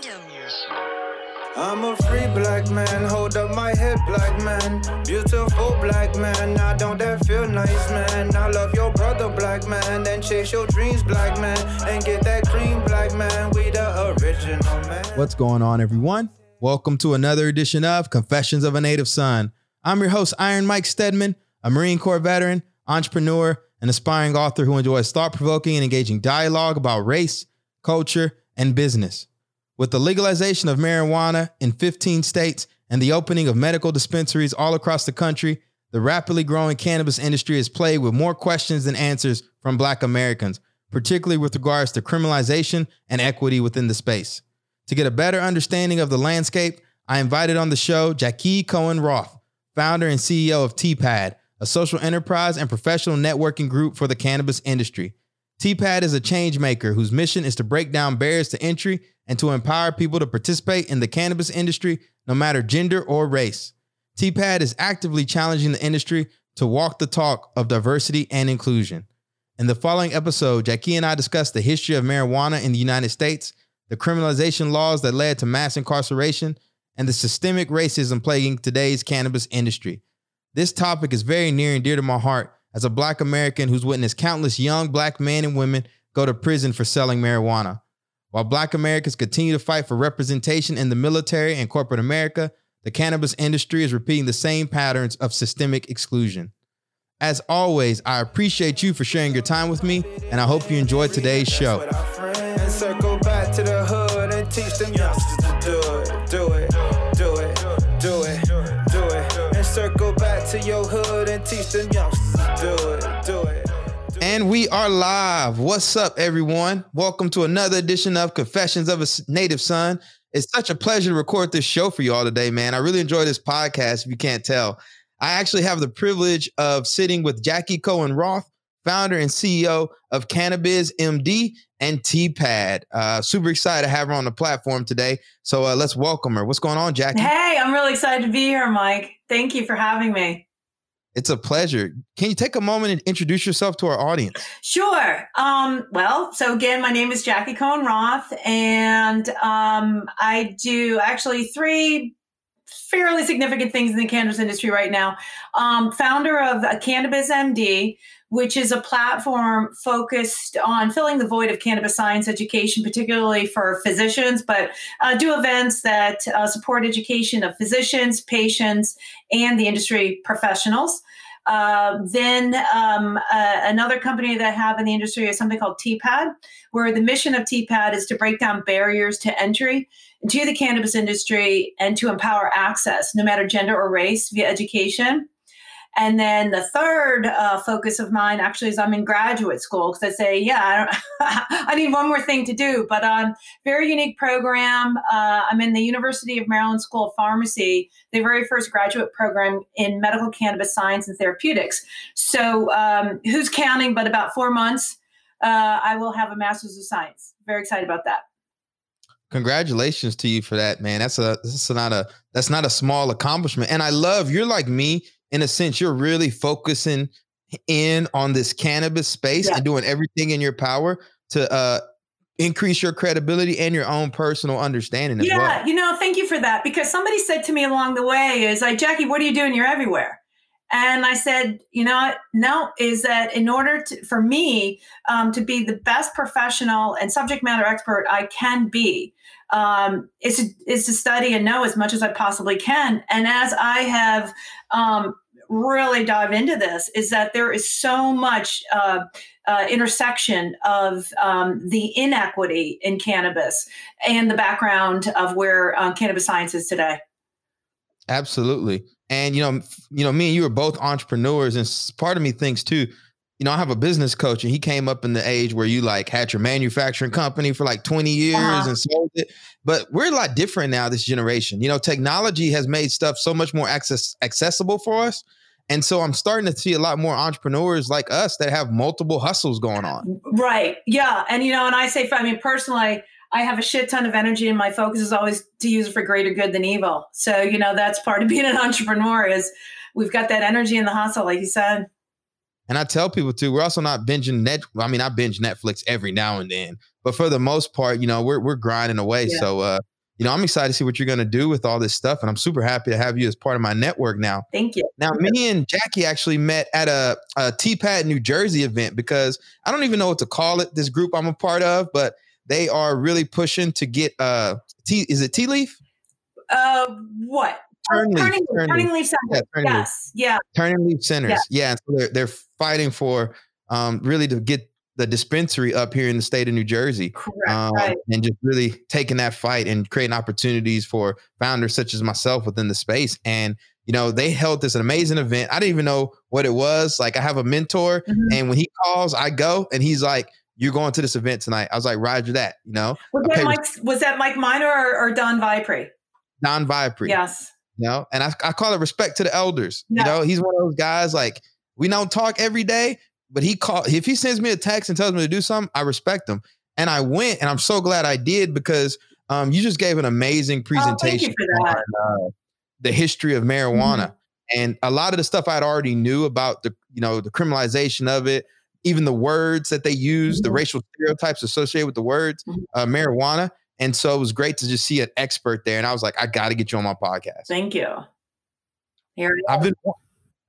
kingdom. I'm a free black man, hold up my head, black man. Beautiful black man, now don't that feel nice, man? I love your brother, black man, then chase your dreams, black man, and get that cream, black man. We the original man. What's going on, everyone? Welcome to another edition of Confessions of a Native Son. I'm your host, Iron Mike Steadman, a Marine Corps veteran, entrepreneur, and aspiring author who enjoys thought provoking and engaging dialogue about race, culture, and business. With the legalization of marijuana in 15 states and the opening of medical dispensaries all across the country, the rapidly growing cannabis industry is plagued with more questions than answers from Black Americans, particularly with regards to criminalization and equity within the space. To get a better understanding of the landscape, I invited on the show Jackie Cohen Roth, founder and CEO of TPAD, a social enterprise and professional networking group for the cannabis industry. TPAD is a change maker whose mission is to break down barriers to entry and to empower people to participate in the cannabis industry, no matter gender or race. TPAD is actively challenging the industry to walk the talk of diversity and inclusion. In the following episode, Jackie and I discuss the history of marijuana in the United States, the criminalization laws that led to mass incarceration, and the systemic racism plaguing today's cannabis industry. This topic is very near and dear to my heart as a black American who's witnessed countless young black men and women go to prison for selling marijuana. While black Americans continue to fight for representation in the military and corporate America, the cannabis industry is repeating the same patterns of systemic exclusion. As always, I appreciate you for sharing your time with me, and I hope you enjoyed today's show. Circle back to the hood and teach them youngsters to do it, do it, do it, do it, do it. And circle back to your hood and teach them youngsters to do it. And we are live. What's up, everyone? Welcome to another edition of Confessions of a Native Son. It's such a pleasure to record this show for you all today, man. I really enjoy this podcast, if you can't tell. I actually have the privilege of sitting with Jackie Cohen Roth, founder and CEO of Cannabis MD and TPAD. Uh, super excited to have her on the platform today. So uh, let's welcome her. What's going on, Jackie? Hey, I'm really excited to be here, Mike. Thank you for having me. It's a pleasure. Can you take a moment and introduce yourself to our audience? Sure. Um, well, so again, my name is Jackie Cohen Roth, and um, I do actually three fairly significant things in the cannabis industry right now. Um, founder of Cannabis MD, which is a platform focused on filling the void of cannabis science education, particularly for physicians, but uh, do events that uh, support education of physicians, patients, and the industry professionals. Uh, then um, uh, another company that I have in the industry is something called TPAD, where the mission of TPAD is to break down barriers to entry into the cannabis industry and to empower access, no matter gender or race, via education. And then the third uh, focus of mine actually is I'm in graduate school because I say, yeah, I, I, need one more thing to do. But um, very unique program. Uh, I'm in the University of Maryland School of Pharmacy, the very first graduate program in medical cannabis science and therapeutics. So um, who's counting? But about four months, uh, I will have a master's of science. Very excited about that congratulations to you for that man that's a that's not a that's not a small accomplishment and i love you're like me in a sense, you're really focusing in on this cannabis space yeah. and doing everything in your power to uh, increase your credibility and your own personal understanding yeah, well. you know, thank you for that because somebody said to me along the way is like, Jackie, what are you doing? You're everywhere. And I said, you know, no, is that in order to, for me um, to be the best professional and subject matter expert I can be, um, is, to, is to study and know as much as I possibly can. And as I have um, really dive into this, is that there is so much uh, uh, intersection of um, the inequity in cannabis and the background of where uh, cannabis science is today. Absolutely. And you know, you know, me and you are both entrepreneurs, and part of me thinks too, you know, I have a business coach and he came up in the age where you like had your manufacturing company for like 20 years uh-huh. and sold it. But we're a lot different now, this generation. You know, technology has made stuff so much more access accessible for us. And so I'm starting to see a lot more entrepreneurs like us that have multiple hustles going on. Right. Yeah. And you know, and I say I mean personally, I have a shit ton of energy and my focus is always to use it for greater good than evil. So, you know, that's part of being an entrepreneur is we've got that energy in the hustle, like you said. And I tell people too, we're also not binging net. I mean, I binge Netflix every now and then, but for the most part, you know, we're we're grinding away. Yeah. So uh, you know, I'm excited to see what you're going to do with all this stuff. And I'm super happy to have you as part of my network now. Thank you. Now, me and Jackie actually met at a, a TPAD New Jersey event because I don't even know what to call it, this group I'm a part of, but they are really pushing to get uh tea is it tea leaf? Uh what? Turn leaf, turning, turning leaf. centers. Yeah, turning leaf. yes. Yeah. Turning leaf centers. Yeah. Yeah. so they're they're fighting for um really to get the dispensary up here in the state of New Jersey. Correct. um, right. and just really taking that fight and creating opportunities for founders such as myself within the space. And you know, they held this amazing event. I didn't even know what it was. Like, I have a mentor, Mhm. and when he calls, I go, and he's like, "You're going to this event tonight." I was like, "Roger that." You know, Was okay, that Mike? Was that Mike Miner or, or Don Vipre? Don Vipre. Yes. You know, and I, I call it respect to the elders. Yeah. You know, he's one of those guys like we don't talk every day, but he called if he sends me a text and tells me to do something, I respect him. And I went, and I'm so glad I did because um, you just gave an amazing Oh, thank presentation you for that. on uh, the history of marijuana. And a lot of the stuff I'd already knew about the, you know, the criminalization of it, even the words that they use, the Mhm. racial stereotypes associated with the words, Mhm. uh, marijuana. And so it was great to just see an expert there. And I was like, I got to get you on my podcast. Thank you. Here we I've been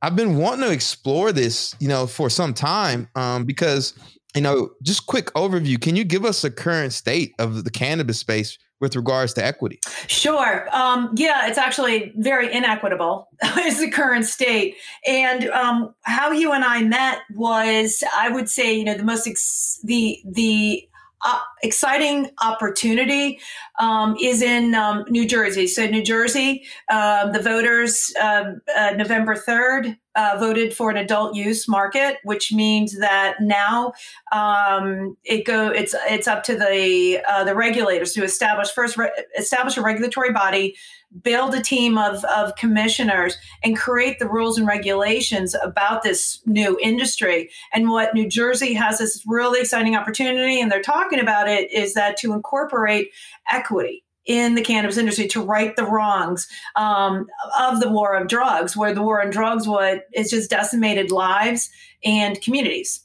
I've been wanting to explore this, you know, for some time, um, because you know, just quick overview. Can you give us a current state of the cannabis space with regards to equity? Sure. Um, yeah, it's actually very inequitable is the current state. And um, how you and I met was, I would say, you know, the most ex- the the uh, exciting opportunity um, is in um, New Jersey. So New Jersey, um, the voters um, uh, November third uh, voted for an adult use market, which means that now um, it go it's it's up to the uh, the regulators to establish first re- establish a regulatory body, build a team of of commissioners, and create the rules and regulations about this new industry. And what New Jersey has this really exciting opportunity, and they're talking about it, is that to incorporate equity in the cannabis industry to right the wrongs um, of the war of drugs, where the war on drugs what just decimated lives and communities.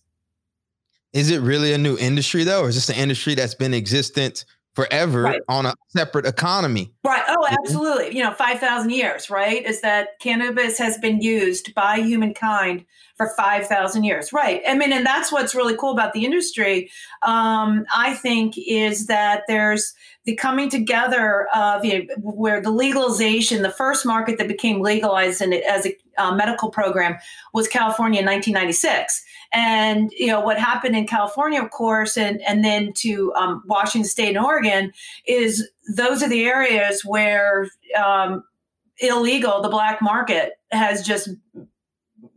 Is it really a new industry though, or is this an industry that's been existent forever Right. on a separate economy? Right. Oh, absolutely. You know, 5,000 years, right? Is that cannabis has been used by humankind for 5,000 years. Right. I mean, and that's what's really cool about the industry, um, I think, is that there's the coming together of you know, where the legalization, the first market that became legalized in as a uh, medical program was California in 1996. And you know what happened in California, of course, and and then to um, Washington State and Oregon is those are the areas where um, illegal, the black market has just,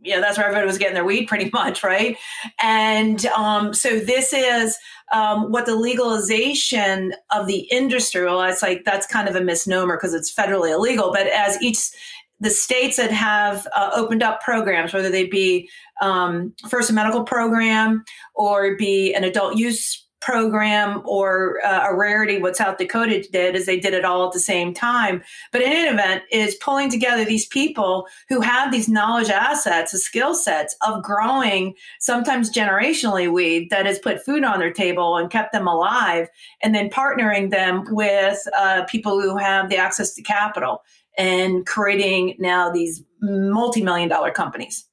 you know, that's where everybody was getting their weed pretty much, right? And um, so this is um, what the legalization of the industry, well, it's like that's kind of a misnomer because it's federally illegal, but as each the states that have uh, opened up programs, whether they be um, first a medical program or be an adult use program or uh, a rarity what south dakota did is they did it all at the same time. But in any event is pulling together these people who have these knowledge assets the skill sets of growing sometimes generationally weed that has put food on their table and kept them alive and then partnering them with uh, people who have the access to capital and creating now these multi-million dollar companies.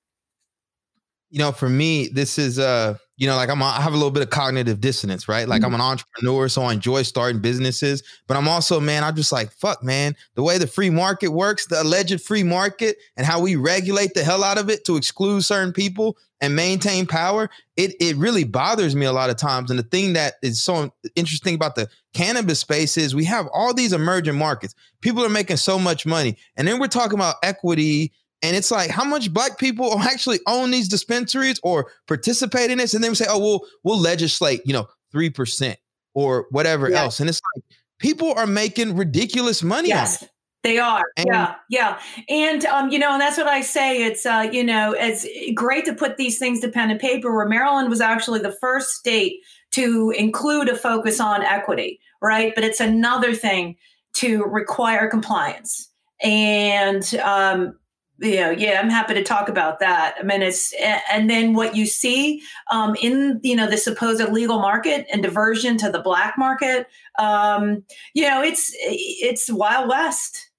You know, for me, this is uh, you know, like I'm I have a little bit of cognitive dissonance, right? Like I'm mm-hmm. an entrepreneur, so I enjoy starting businesses, but I'm also, man, I'm just like, fuck, man, the way the free market works, the alleged free market, and how we regulate the hell out of it to exclude certain people and maintain power, it it really bothers me a lot of times. And the thing that is so interesting about the cannabis space is we have all these emerging markets. People are making so much money, and then we're talking about equity and it's like how much black people actually own these dispensaries or participate in this, and then we say, "Oh, we'll we'll legislate, you know, three percent or whatever Yeah. else." And it's like people are making ridiculous money. Yes, they are. And- yeah, yeah. And um, you know, and that's what I say. It's uh, you know, it's great to put these things to pen and paper. Where Maryland was actually the first state to include a focus on equity, right? But it's another thing to require compliance. And um, you know, yeah, I'm happy to talk about that. I mean, it's and then what you see um, in you know the supposed legal market and diversion to the black market, um, you know, it's it's wild west.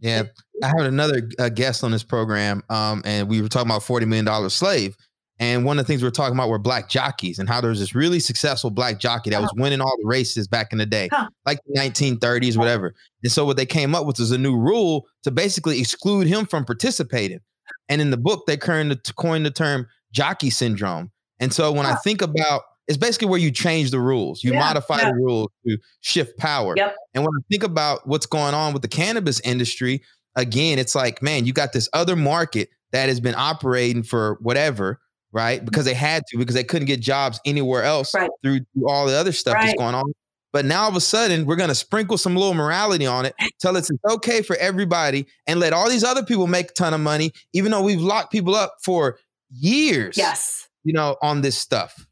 Yeah, I had another uh, guest on this program, um, and we were talking about forty million dollar slave. And one of the things we are talking about were black jockeys and how there was this really successful black jockey that was winning all the races back in the day, huh. like the 1930s, whatever. And so what they came up with was a new rule to basically exclude him from participating. And in the book, they coined the, coined the term jockey syndrome. And so when huh. I think about it's basically where you change the rules, you yeah, modify yeah. the rules to shift power. Yep. And when I think about what's going on with the cannabis industry, again, it's like, man, you got this other market that has been operating for whatever right? Because they had to, because they couldn't get jobs anywhere else right. through, through, all the other stuff right. that's going on. But now all of a sudden, we're going to sprinkle some little morality on it, tell us it's okay for everybody, and let all these other people make a ton of money, even though we've locked people up for years. Yes. You know, on this stuff.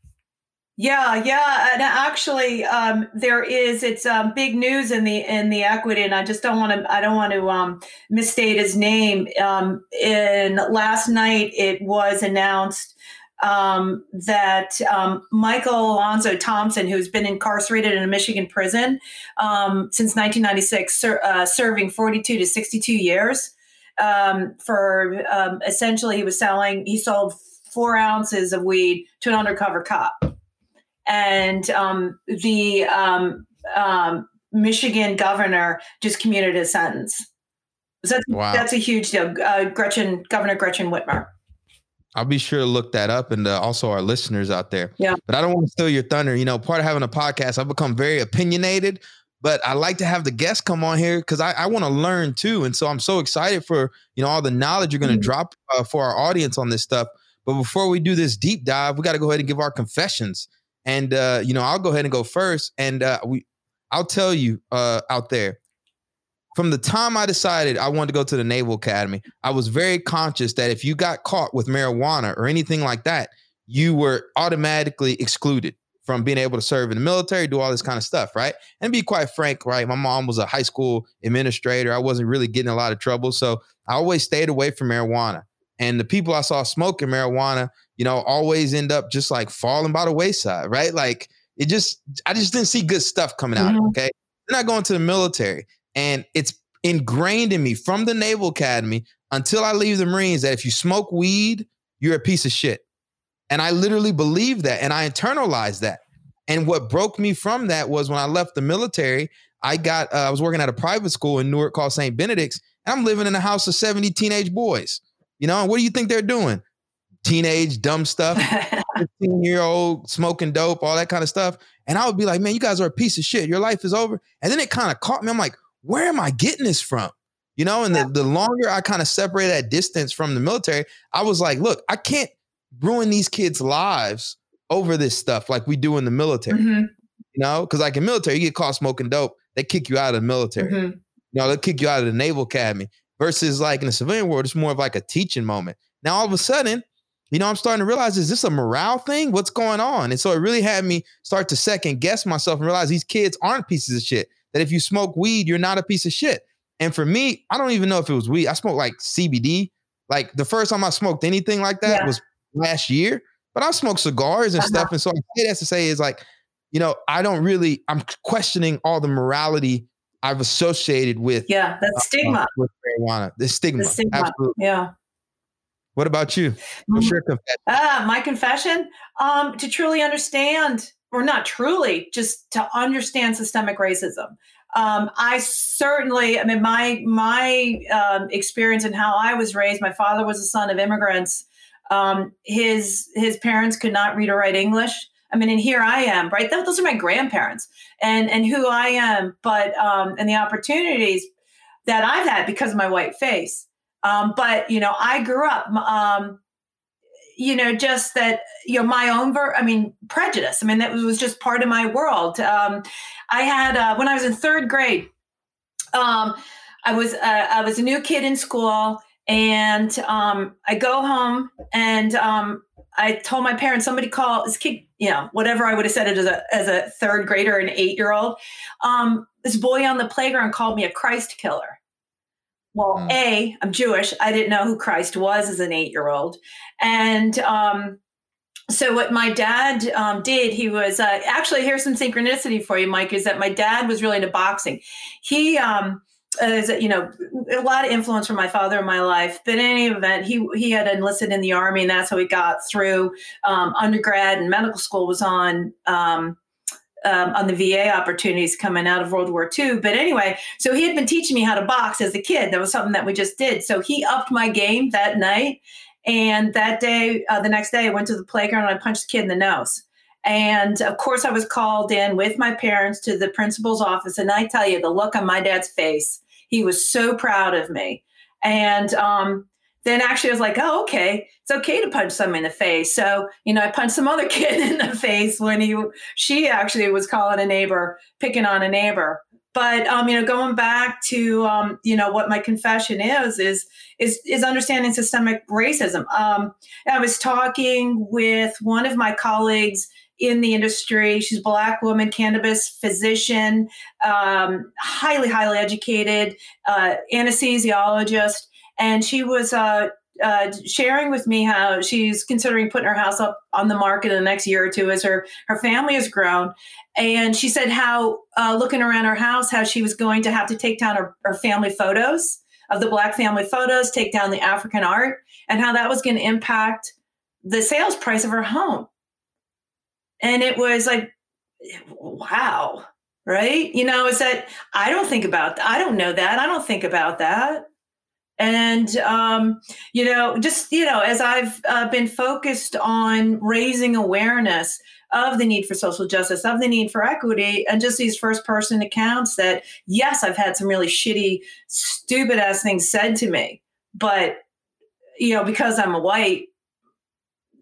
Yeah, yeah, and actually, um, there is it's um, big news in the in the equity, and I just don't want to I don't want to um, misstate his name. Um, in last night, it was announced um, that um, Michael Alonzo Thompson, who's been incarcerated in a Michigan prison um, since 1996, ser- uh, serving 42 to 62 years um, for um, essentially he was selling he sold four ounces of weed to an undercover cop and um, the um, um, Michigan governor just commuted his sentence. So that's, wow. that's a huge deal. Uh, Gretchen, Governor Gretchen Whitmer. I'll be sure to look that up and uh, also our listeners out there. Yeah. But I don't want to steal your thunder. You know, part of having a podcast, I've become very opinionated, but I like to have the guests come on here because I, I want to learn too. And so I'm so excited for, you know, all the knowledge you're going to mm-hmm. drop uh, for our audience on this stuff. But before we do this deep dive, we got to go ahead and give our confessions. And uh, you know, I'll go ahead and go first. And uh, we, I'll tell you uh, out there, from the time I decided I wanted to go to the Naval Academy, I was very conscious that if you got caught with marijuana or anything like that, you were automatically excluded from being able to serve in the military, do all this kind of stuff, right? And be quite frank, right? My mom was a high school administrator. I wasn't really getting a lot of trouble. So I always stayed away from marijuana. And the people I saw smoking marijuana, you know, always end up just like falling by the wayside, right? Like it just, I just didn't see good stuff coming out. Mm-hmm. Okay. Then I go into the military and it's ingrained in me from the Naval Academy until I leave the Marines that if you smoke weed, you're a piece of shit. And I literally believe that and I internalized that. And what broke me from that was when I left the military, I got, uh, I was working at a private school in Newark called St. Benedict's, and I'm living in a house of 70 teenage boys. You know, and what do you think they're doing? Teenage dumb stuff, 15 year old smoking dope, all that kind of stuff. And I would be like, man, you guys are a piece of shit. Your life is over. And then it kind of caught me. I'm like, where am I getting this from? You know, and the, the longer I kind of separate that distance from the military, I was like, look, I can't ruin these kids' lives over this stuff like we do in the military. Mm-hmm. You know, because like in military, you get caught smoking dope, they kick you out of the military. Mm-hmm. You know, they kick you out of the Naval Academy versus like in the civilian world, it's more of like a teaching moment. Now all of a sudden, you know, I'm starting to realize is this a morale thing? What's going on? And so it really had me start to second guess myself and realize these kids aren't pieces of shit. That if you smoke weed, you're not a piece of shit. And for me, I don't even know if it was weed. I smoked like CBD. Like the first time I smoked anything like that yeah. was last year. But I smoked cigars and uh-huh. stuff. And so I say that to say is like, you know, I don't really, I'm questioning all the morality I've associated with yeah, that uh, stigma uh, with marijuana. The stigma, the stigma. absolutely. Yeah. What about you? What's mm-hmm. your confession? Ah, my confession. Um, to truly understand, or not truly, just to understand systemic racism. Um, I certainly, I mean, my my um, experience and how I was raised. My father was a son of immigrants. Um, his his parents could not read or write English. I mean, and here I am, right? Those are my grandparents and and who I am, but um, and the opportunities that I've had because of my white face. Um, but you know, I grew up, um, you know, just that you know my own ver- I mean, prejudice. I mean, that was just part of my world. Um, I had uh, when I was in third grade. Um, I was uh, I was a new kid in school, and um, I go home and um, I told my parents somebody call this kid, you know, whatever I would have said it as a as a third grader, an eight year old. Um, this boy on the playground called me a Christ killer. Well, mm. A, I'm Jewish. I didn't know who Christ was as an eight year old. And um, so what my dad um, did, he was uh, actually, here's some synchronicity for you, Mike, is that my dad was really into boxing. He, um, is you know a lot of influence from my father in my life but in any event he he had enlisted in the army and that's how he got through um, undergrad and medical school was on um, um, on the VA opportunities coming out of World War II. But anyway, so he had been teaching me how to box as a kid. That was something that we just did. So he upped my game that night. And that day, uh, the next day, I went to the playground and I punched the kid in the nose. And of course, I was called in with my parents to the principal's office. And I tell you, the look on my dad's face, he was so proud of me. And um, then actually I was like, oh, okay, it's okay to punch someone in the face. So, you know, I punched some other kid in the face when he, she actually was calling a neighbor, picking on a neighbor. But, um, you know, going back to, um, you know, what my confession is, is, is, is understanding systemic racism. Um, I was talking with one of my colleagues in the industry. She's a black woman, cannabis physician, um, highly, highly educated, uh, anesthesiologist and she was uh, uh, sharing with me how she's considering putting her house up on the market in the next year or two as her her family has grown. And she said how uh, looking around her house, how she was going to have to take down her, her family photos of the black family photos, take down the African art, and how that was going to impact the sales price of her home. And it was like, wow, right? You know, is that I don't think about I don't know that. I don't think about that and um, you know just you know as i've uh, been focused on raising awareness of the need for social justice of the need for equity and just these first person accounts that yes i've had some really shitty stupid ass things said to me but you know because i'm a white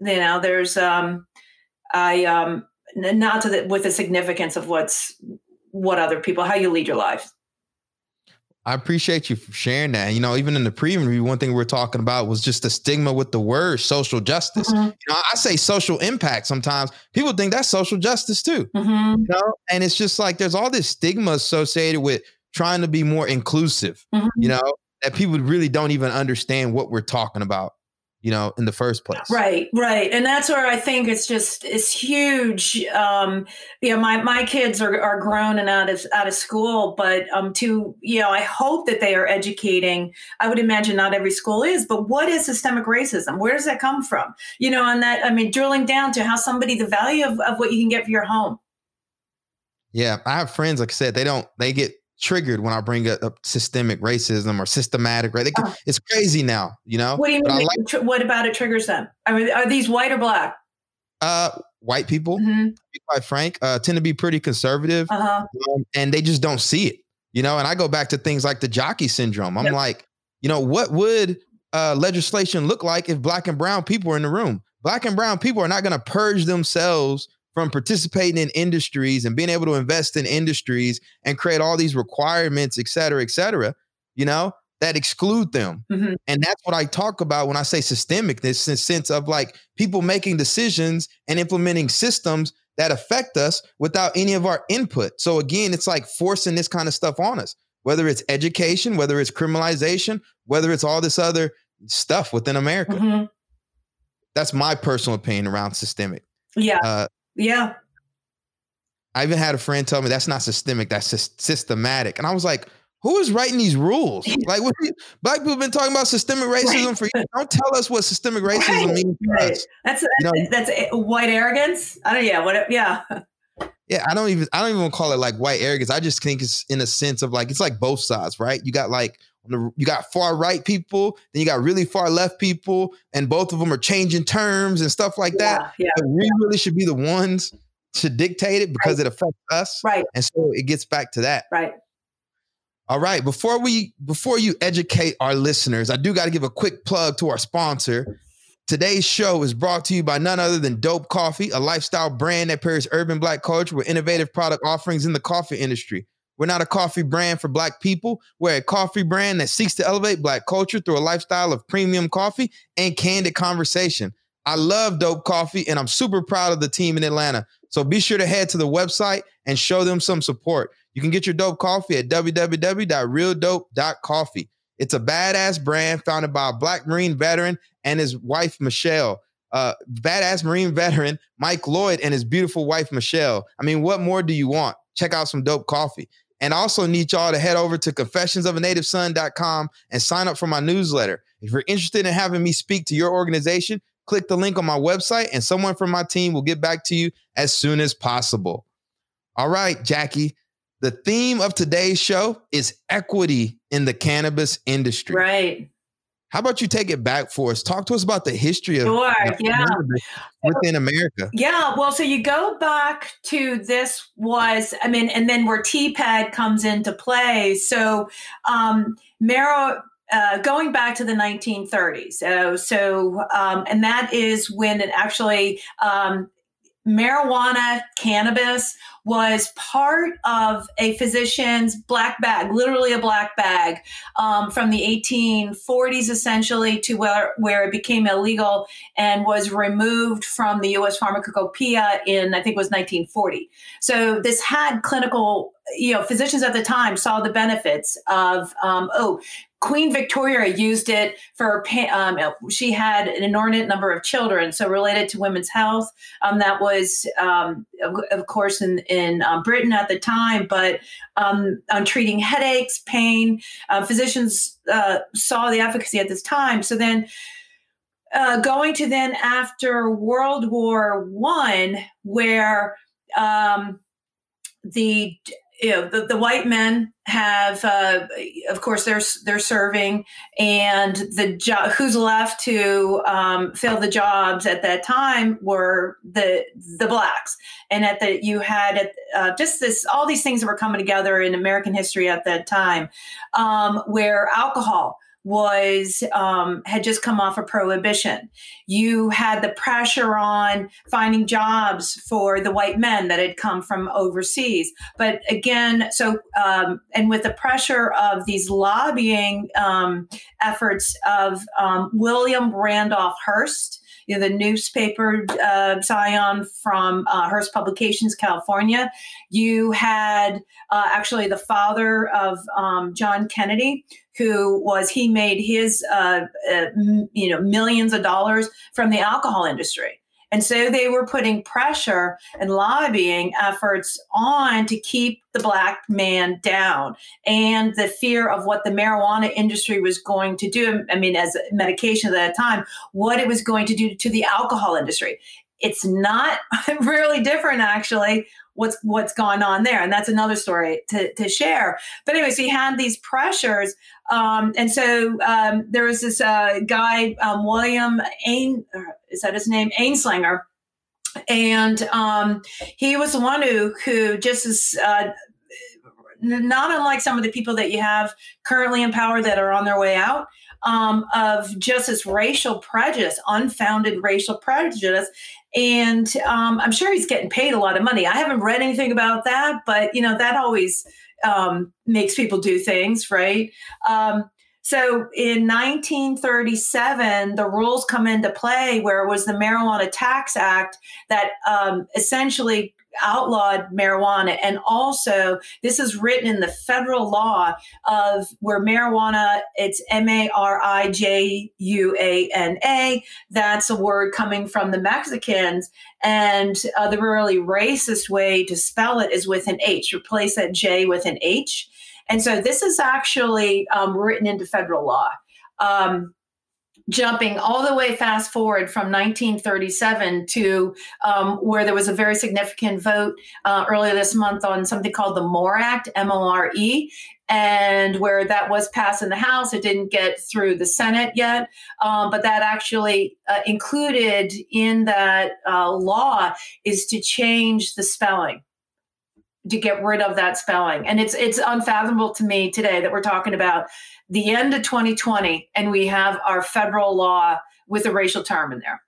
you know there's um i um not to the with the significance of what's what other people how you lead your life I appreciate you for sharing that. You know, even in the pre-interview, one thing we are talking about was just the stigma with the word social justice. Mm-hmm. You know, I say social impact sometimes. People think that's social justice too. Mm-hmm. You know, and it's just like there's all this stigma associated with trying to be more inclusive. Mm-hmm. You know, that people really don't even understand what we're talking about you know, in the first place. Right, right. And that's where I think it's just it's huge. Um, you know, my, my kids are, are grown and out of out of school, but um to, you know, I hope that they are educating. I would imagine not every school is, but what is systemic racism? Where does that come from? You know, and that I mean drilling down to how somebody the value of, of what you can get for your home. Yeah. I have friends, like I said, they don't they get triggered when I bring up, systemic racism or systematic. Right? Oh. It's crazy now. You know. What do you mean? Like, what about it triggers them? I mean, are these white or black? Uh, white people. Mm-hmm. Quite frank, uh, tend to be pretty conservative, uh-huh. um, and they just don't see it. You know, and I go back to things like the jockey syndrome. I'm yep. like, you know, what would uh, legislation look like if black and brown people are in the room? Black and brown people are not going to purge themselves from participating in industries and being able to invest in industries and create all these requirements, et cetera, et cetera, you know, that exclude them. Mm-hmm. And that's what I talk about when I say systemic, this sense of like people making decisions and implementing systems that affect us without any of our input. So again, it's like forcing this kind of stuff on us, whether it's education, whether it's criminalization, whether it's all this other stuff within America. Mm-hmm. That's my personal opinion around systemic. Yeah. Uh, yeah. I even had a friend tell me that's not systemic, that's just systematic. And I was like, who is writing these rules? Like, what, black people have been talking about systemic racism right. for years. Don't tell us what systemic racism right. means right. That's that's, you know, that's eh, white arrogance. I don't. Yeah. What? Yeah. Yeah, I don't even I don't even call it like white arrogance. I just think it's in a sense of like it's like both sides, right? You got like you got far right people, then you got really far left people, and both of them are changing terms and stuff like yeah, that. Yeah, we yeah. really should be the ones to dictate it because right. it affects us. Right. And so it gets back to that. Right. All right. Before we before you educate our listeners, I do got to give a quick plug to our sponsor. Today's show is brought to you by none other than Dope Coffee, a lifestyle brand that pairs urban black culture with innovative product offerings in the coffee industry. We're not a coffee brand for black people. We're a coffee brand that seeks to elevate black culture through a lifestyle of premium coffee and candid conversation. I love Dope Coffee and I'm super proud of the team in Atlanta. So be sure to head to the website and show them some support. You can get your dope coffee at www.realdope.coffee. It's a badass brand founded by a black Marine veteran and his wife, Michelle. Uh, badass Marine veteran Mike Lloyd and his beautiful wife, Michelle. I mean, what more do you want? Check out some dope coffee. And also need y'all to head over to confessionsofanativeson.com and sign up for my newsletter. If you're interested in having me speak to your organization, click the link on my website and someone from my team will get back to you as soon as possible. All right, Jackie, the theme of today's show is equity in the cannabis industry. Right. How about you take it back for us? Talk to us about the history of sure, yeah. within America. Yeah, well, so you go back to this was, I mean, and then where TPAD comes into play. So, um, Mero, uh, going back to the 1930s. So, so um, and that is when it actually um, marijuana, cannabis was part of a physician's black bag, literally a black bag, um, from the 1840s essentially to where, where it became illegal and was removed from the U.S. pharmacopoeia in, I think it was 1940. So this had clinical you know, physicians at the time saw the benefits of, um, oh, Queen Victoria used it for, um, she had an inordinate number of children. So related to women's health, um, that was, um, of, of, course, in, in um, Britain at the time, but um, on treating headaches, pain, uh, physicians uh, saw the efficacy at this time. So then uh, going to then after World War One, where um, the you know the, the white men have uh, of course they're they're serving and the job who's left to um, fill the jobs at that time were the the blacks. And at the you had uh, just this all these things that were coming together in american history at that time um, where alcohol was um, had just come off of prohibition. You had the pressure on finding jobs for the white men that had come from overseas. But again, so um, and with the pressure of these lobbying um, efforts of um, William Randolph Hearst you know, the newspaper uh, scion from uh, Hearst Publications, California. You had uh, actually the father of um, John Kennedy, who was he made his uh, uh, you know millions of dollars from the alcohol industry. And so they were putting pressure and lobbying efforts on to keep the black man down and the fear of what the marijuana industry was going to do. I mean, as medication at that time, what it was going to do to the alcohol industry. It's not really different, actually, what's what's gone on there and that's another story to, to share but anyway so he had these pressures um, and so um, there was this uh, guy um, william Ain, is that his name Anslinger and um, he was the one who who just as uh, not unlike some of the people that you have currently in power that are on their way out um, of just this racial prejudice, unfounded racial prejudice. And um, I'm sure he's getting paid a lot of money. I haven't read anything about that, but you know that always um, makes people do things, right? Um, so in 1937, the rules come into play where it was the Marijuana Tax Act that um, essentially outlawed marijuana. And also, this is written in the federal law of where marijuana, it's M A R I J U A N A. That's a word coming from the Mexicans. And uh, the really racist way to spell it is with an H. Replace that J with an H. And so this is actually um, written into federal law. Um, jumping all the way fast forward from 1937 to um, where there was a very significant vote uh, earlier this month on something called the MORE Act, M O R E. And where that was passed in the House, it didn't get through the Senate yet. Um, but that actually uh, included in that uh, law is to change the spelling to get rid of that spelling. And it's it's unfathomable to me today that we're talking about the end of 2020 and we have our federal law with a racial term in there.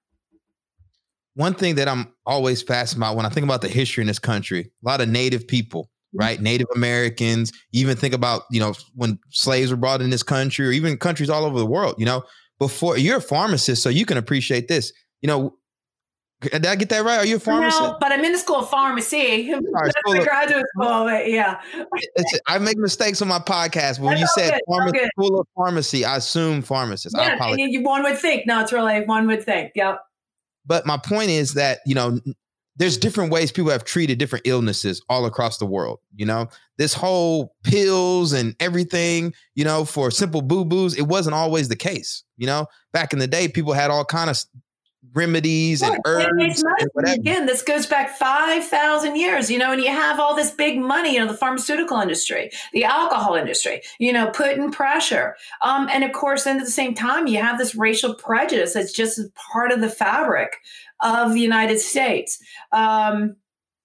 One thing that I'm always fascinated about when I think about the history in this country, a lot of native people, mm-hmm. right? Native Americans, even think about, you know, when slaves were brought in this country or even countries all over the world, you know, before you're a pharmacist, so you can appreciate this. You know, Did I get that right? Are you a pharmacist? No, but I'm in the school of pharmacy. School That's of- graduate school, but yeah. I make mistakes on my podcast. When That's you said good, school of pharmacy, I assume pharmacist. I Yeah, apologize. you, one would think. No, it's really one would think. Yep. But my point is that, you know, there's different ways people have treated different illnesses all across the world. You know, this whole pills and everything, you know, for simple boo-boos, it wasn't always the case. You know, back in the day, people had all kind of remedies and herbs and. Again, this goes back 5,000 years, you know, and you have all this big money, you know, the pharmaceutical industry, the alcohol industry, you know, putting pressure. Um, and of course, then at the same time, you have this racial prejudice that's just part of the fabric of the United States. Um,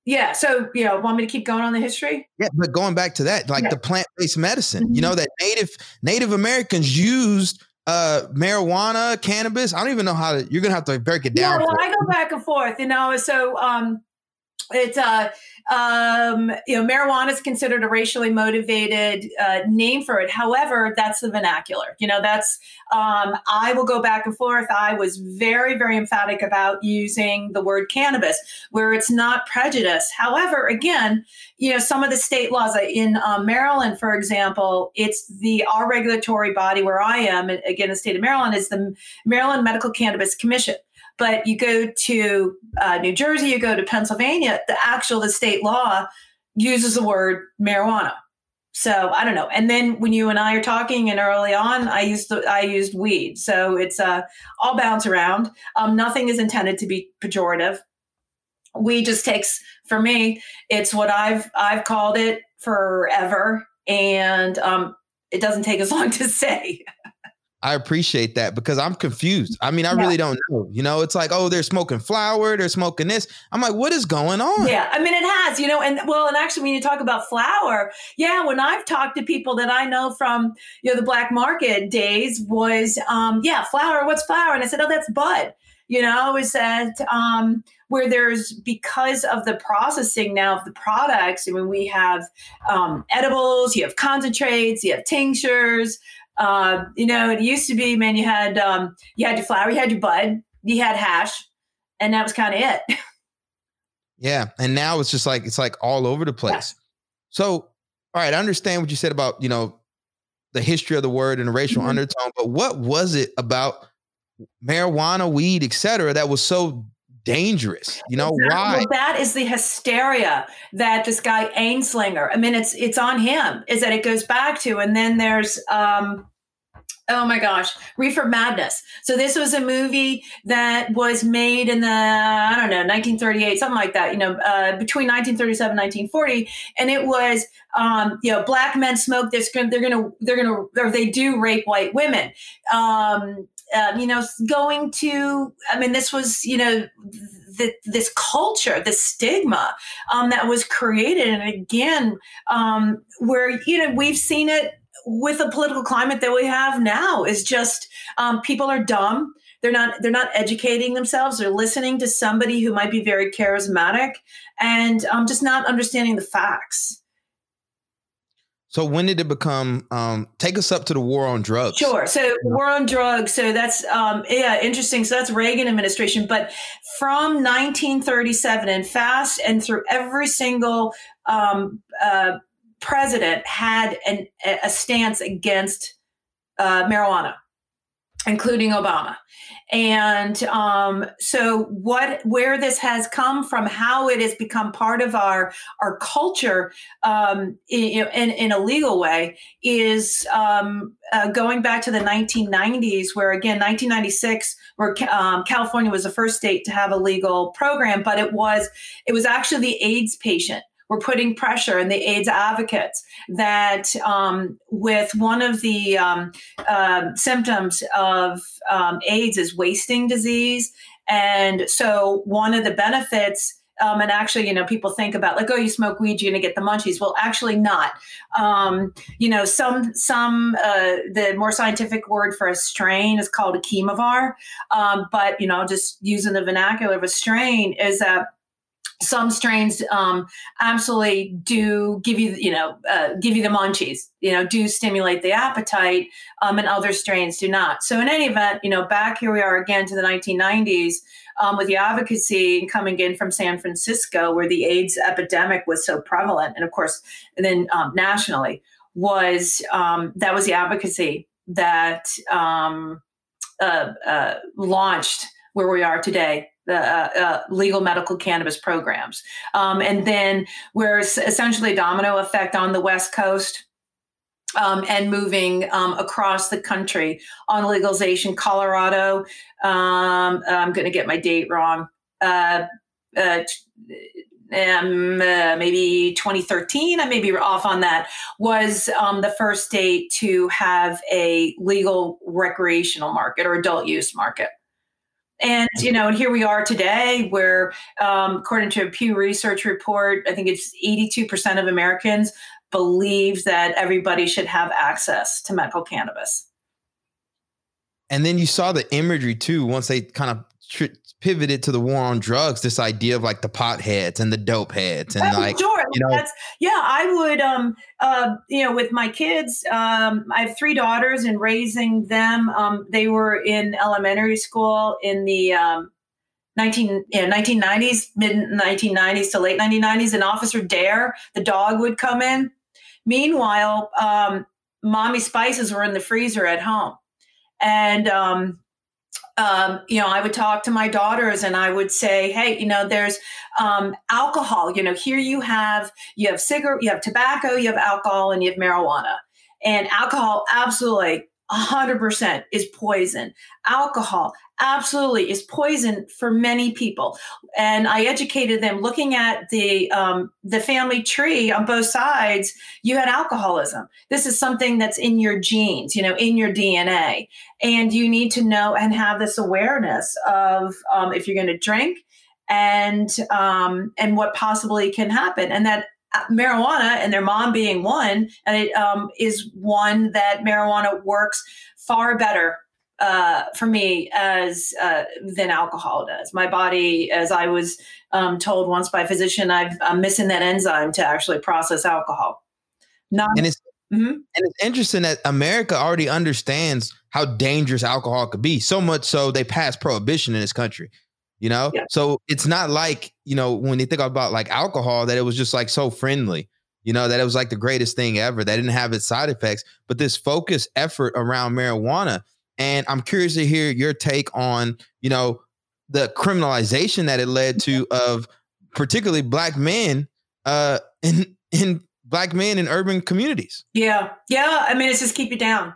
yeah. So, you know, want me to keep going on the history? Yeah, but going back to that, like Yeah. the plant-based medicine, you Mhm. know, that native Native Americans used uh marijuana, cannabis. I don't even know how to you're gonna have to break it Yeah, down. well, I go back and forth, you know. So, um, it's uh, um, you know, marijuana is considered a racially motivated uh, name for it. However, that's the vernacular. You know, that's um, I will go back and forth. I was very, very emphatic about using the word cannabis, where it's not prejudice. However, again, you know, some of the state laws in um, Maryland, for example, it's the our regulatory body where I am. Again, the state of Maryland is the Maryland Medical Cannabis Commission but you go to uh, New Jersey, you go to Pennsylvania, the actual the state law uses the word marijuana. So I don't know. And then when you and I are talking, and early on, I used I used weed. So it's uh, all bounce around. Um, nothing is intended to be pejorative. Weed just takes for me. It's what I've I've called it forever, and um, it doesn't take as long to say. I appreciate that because I'm confused. I mean, I Yeah. really don't know. You know, it's like, oh, they're smoking flour, they're smoking this. I'm like, what is going on? Yeah, I mean it has, you know, and well, and actually, when you talk about flour, yeah, when I've talked to people that I know from you know the black market days, was um, yeah, flour. What's flour? And I said, oh, that's bud. You know, is that um, where there's because of the processing now of the products. I mean, we have um, edibles, you have concentrates, you have tinctures. Uh, you know, it used to be, man, you had um, you had your flour, you had your bud, you had hash, and that was kind of it. Yeah. And now it's just like it's like all over the place. So, all right, I understand what you said about, you know, the history of the word and the racial Mhm. undertone, but what was it about marijuana, weed, et cetera, that was so dangerous? You know, Exactly. why? Well, that is the hysteria that this guy Anslinger. I mean, it's it's on him. Is that it goes back to, and then there's um, oh my gosh, Reefer Madness. So this was a movie that was made in the I don't know 1938, something like that. You know, uh, between 1937 and 1940, and it was um, you know black men smoke this. They're gonna they're gonna or they do rape white women. Um, um, you know, going to, I mean, this was, you know, th- this culture, this stigma um, that was created. And again, um, where, you know, we've seen it with the political climate that we have now is just um, people are dumb. They're not, they're not educating themselves. They're listening to somebody who might be very charismatic and um, just not understanding the facts. So when did it become um take us up to the war on drugs? Sure. So war on drugs. So that's um, yeah, interesting. So that's Reagan administration. But from 1937 and fast and through every single um, uh, president had an, a stance against uh, marijuana, including Obama. And um, so what where this has come from, how it has become part of our our culture um, in, in, in a legal way is um, uh, going back to the 1990s, where again, 1996, where um, California was the first state to have a legal program, but it was it was actually the AIDS patient. We're putting pressure and the AIDS advocates that um, with one of the um, uh, symptoms of um, AIDS is wasting disease, and so one of the benefits um, and actually, you know, people think about like, oh, you smoke weed, you're to get the munchies. Well, actually, not. Um, you know, some some uh, the more scientific word for a strain is called a chemovar, um, but you know, just using the vernacular of a strain is a some strains um, absolutely do give you you know uh, give you the munchies you know do stimulate the appetite um, and other strains do not. So in any event you know back here we are again to the 1990s um, with the advocacy coming in from san francisco where the aids epidemic was so prevalent and of course and then um, nationally was um, that was the advocacy that um, uh, uh, launched where we are today the uh, uh, legal medical cannabis programs. Um, and then where's essentially a domino effect on the West Coast. Um, and moving um, across the country on legalization. Colorado, um, I'm going to get my date wrong. Uh, uh, um, uh, maybe 2013, I may be off on that, was um, the first state to have a legal recreational market or adult use market. And you know, and here we are today, where um, according to a Pew Research report, I think it's 82% of Americans believe that everybody should have access to medical cannabis. And then you saw the imagery too. Once they kind of tr- pivoted to the war on drugs, this idea of like the potheads and the dope heads and oh, like sure. you know That's, yeah, I would um uh you know with my kids um I have three daughters and raising them um they were in elementary school in the um 19 you know, 1990s mid 1990s to late 1990s and officer dare the dog would come in meanwhile um mommy spices were in the freezer at home and um um, you know, I would talk to my daughters and I would say, hey, you know, there's um, alcohol. You know, here you have you have cigarette, you have tobacco, you have alcohol, and you have marijuana. And alcohol, absolutely, 100% is poison. Alcohol absolutely is poison for many people. And I educated them looking at the um, the family tree on both sides. You had alcoholism. This is something that's in your genes, you know, in your DNA, and you need to know and have this awareness of um, if you're going to drink and um, and what possibly can happen, and that marijuana and their mom being one, and it um, is one that marijuana works far better uh, for me as uh, than alcohol does. My body, as I was um, told once by a physician, i am missing that enzyme to actually process alcohol. Not, and it's mm-hmm. and it's interesting that America already understands how dangerous alcohol could be. So much so they passed prohibition in this country you know? Yeah. so it's not like you know when you think about like alcohol that it was just like so friendly you know that it was like the greatest thing ever that didn't have its side effects but this focused effort around marijuana and i'm curious to hear your take on you know the criminalization that it led to of particularly black men uh in in black men in urban communities. Yeah. Yeah i mean it's just keep you down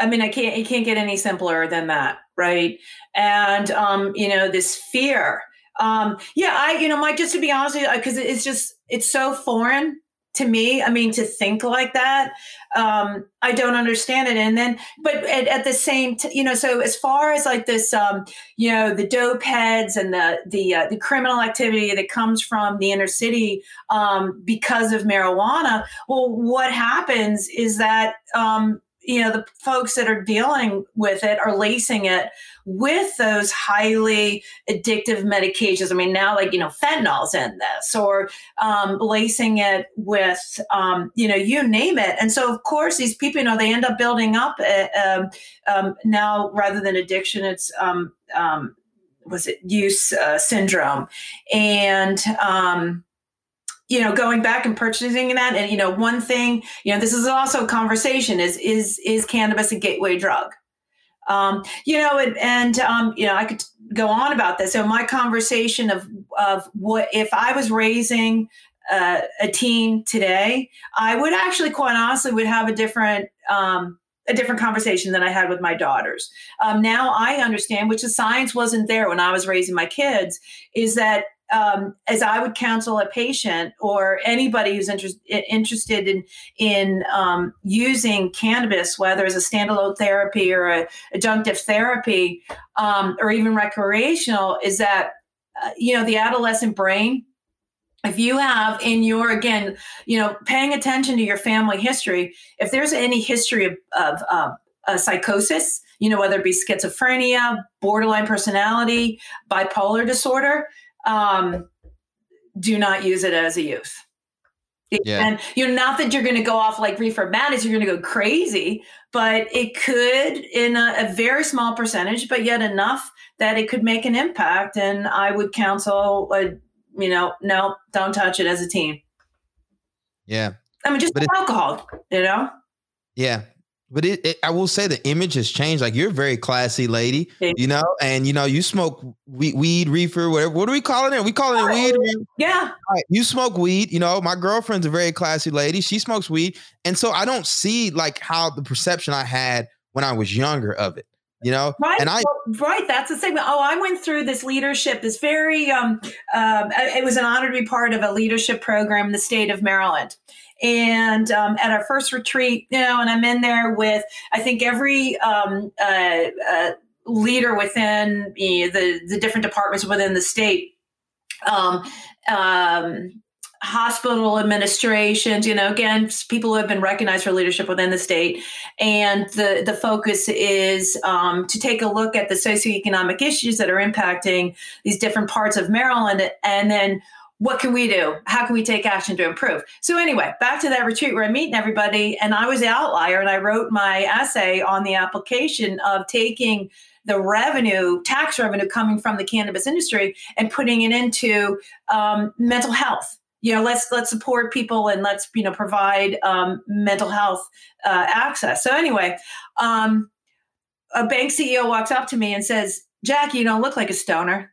I mean, I can't, it can't get any simpler than that, right? And, um, you know, this fear. Um, yeah, I, you know, Mike, just to be honest with you, because it's just, it's so foreign to me. I mean, to think like that, um, I don't understand it. And then, but at, at the same, t- you know, so as far as like this, um, you know, the dope heads and the the uh, the criminal activity that comes from the inner city um, because of marijuana, well, what happens is that um, you know the folks that are dealing with it are lacing it with those highly addictive medications. I mean now like you know fentanyl's in this or um, lacing it with um, you know you name it. And so of course these people you know they end up building up uh, um, now rather than addiction it's um, um, was it use uh, syndrome. And um, you know going back and purchasing that. And you know one thing you know this is also a conversation is is is cannabis a gateway drug? Um, you know and, and um, you know i could go on about this. So my conversation of of what if i was raising uh, a teen today i would actually quite honestly would have a different um, a different conversation than I had with my daughters. Um, now I understand, which the science wasn't there when I was raising my kids, is that um, as I would counsel a patient or anybody who's inter- interested in in um, using cannabis, whether as a standalone therapy or a adjunctive therapy, um, or even recreational, is that uh, you know the adolescent brain. If you have in your again, you know, paying attention to your family history, if there's any history of, of uh, psychosis, you know, whether it be schizophrenia, borderline personality, bipolar disorder, um, do not use it as a youth. Yeah. And you know, not that you're going to go off like reefer madness, you're going to go crazy, but it could in a, a, very small percentage, but yet enough that it could make an impact. And I would counsel, uh, you know, no, don't touch it as a teen. Yeah. I mean, just alcohol, you know? Yeah. But it, it, I will say the image has changed. Like you're a very classy lady, you know, and you know you smoke weed, weed reefer, whatever. What are we calling it? We calling it weed? Yeah. Right. You smoke weed. You know, my girlfriend's a very classy lady. She smokes weed, and so I don't see like how the perception I had when I was younger of it. You know, right? And I well, right. That's the same. Oh, I went through this leadership. This very. Um, um, it was an honor to be part of a leadership program in the state of Maryland, and um, at our first retreat, you know, and I'm in there with I think every um, uh, uh, leader within you know, the the different departments within the state. Um, um, hospital administrations you know again people who have been recognized for leadership within the state and the the focus is um, to take a look at the socioeconomic issues that are impacting these different parts of maryland and then what can we do? How can we take action to improve? So, anyway, back to that retreat where I'm meeting everybody, and I was the outlier, and I wrote my essay on the application of taking the revenue, tax revenue coming from the cannabis industry, and putting it into um, mental health. You know, let's let's support people and let's you know provide um, mental health uh, access. So anyway, um, a bank CEO walks up to me and says, "Jackie, you don't look like a stoner."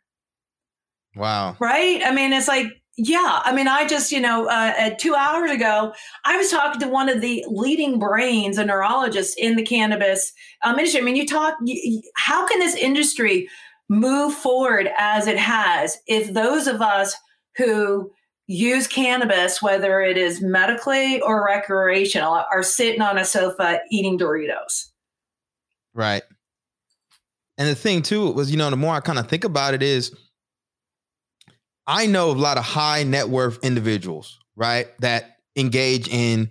Wow. Right? I mean, it's like, yeah. I mean, I just, you know, uh, two hours ago, I was talking to one of the leading brains, a neurologist in the cannabis um, industry. I mean, you talk, how can this industry move forward as it has if those of us who use cannabis, whether it is medically or recreational, are sitting on a sofa eating Doritos? Right. And the thing too was, you know, the more I kind of think about it is, I know a lot of high net worth individuals, right, that engage in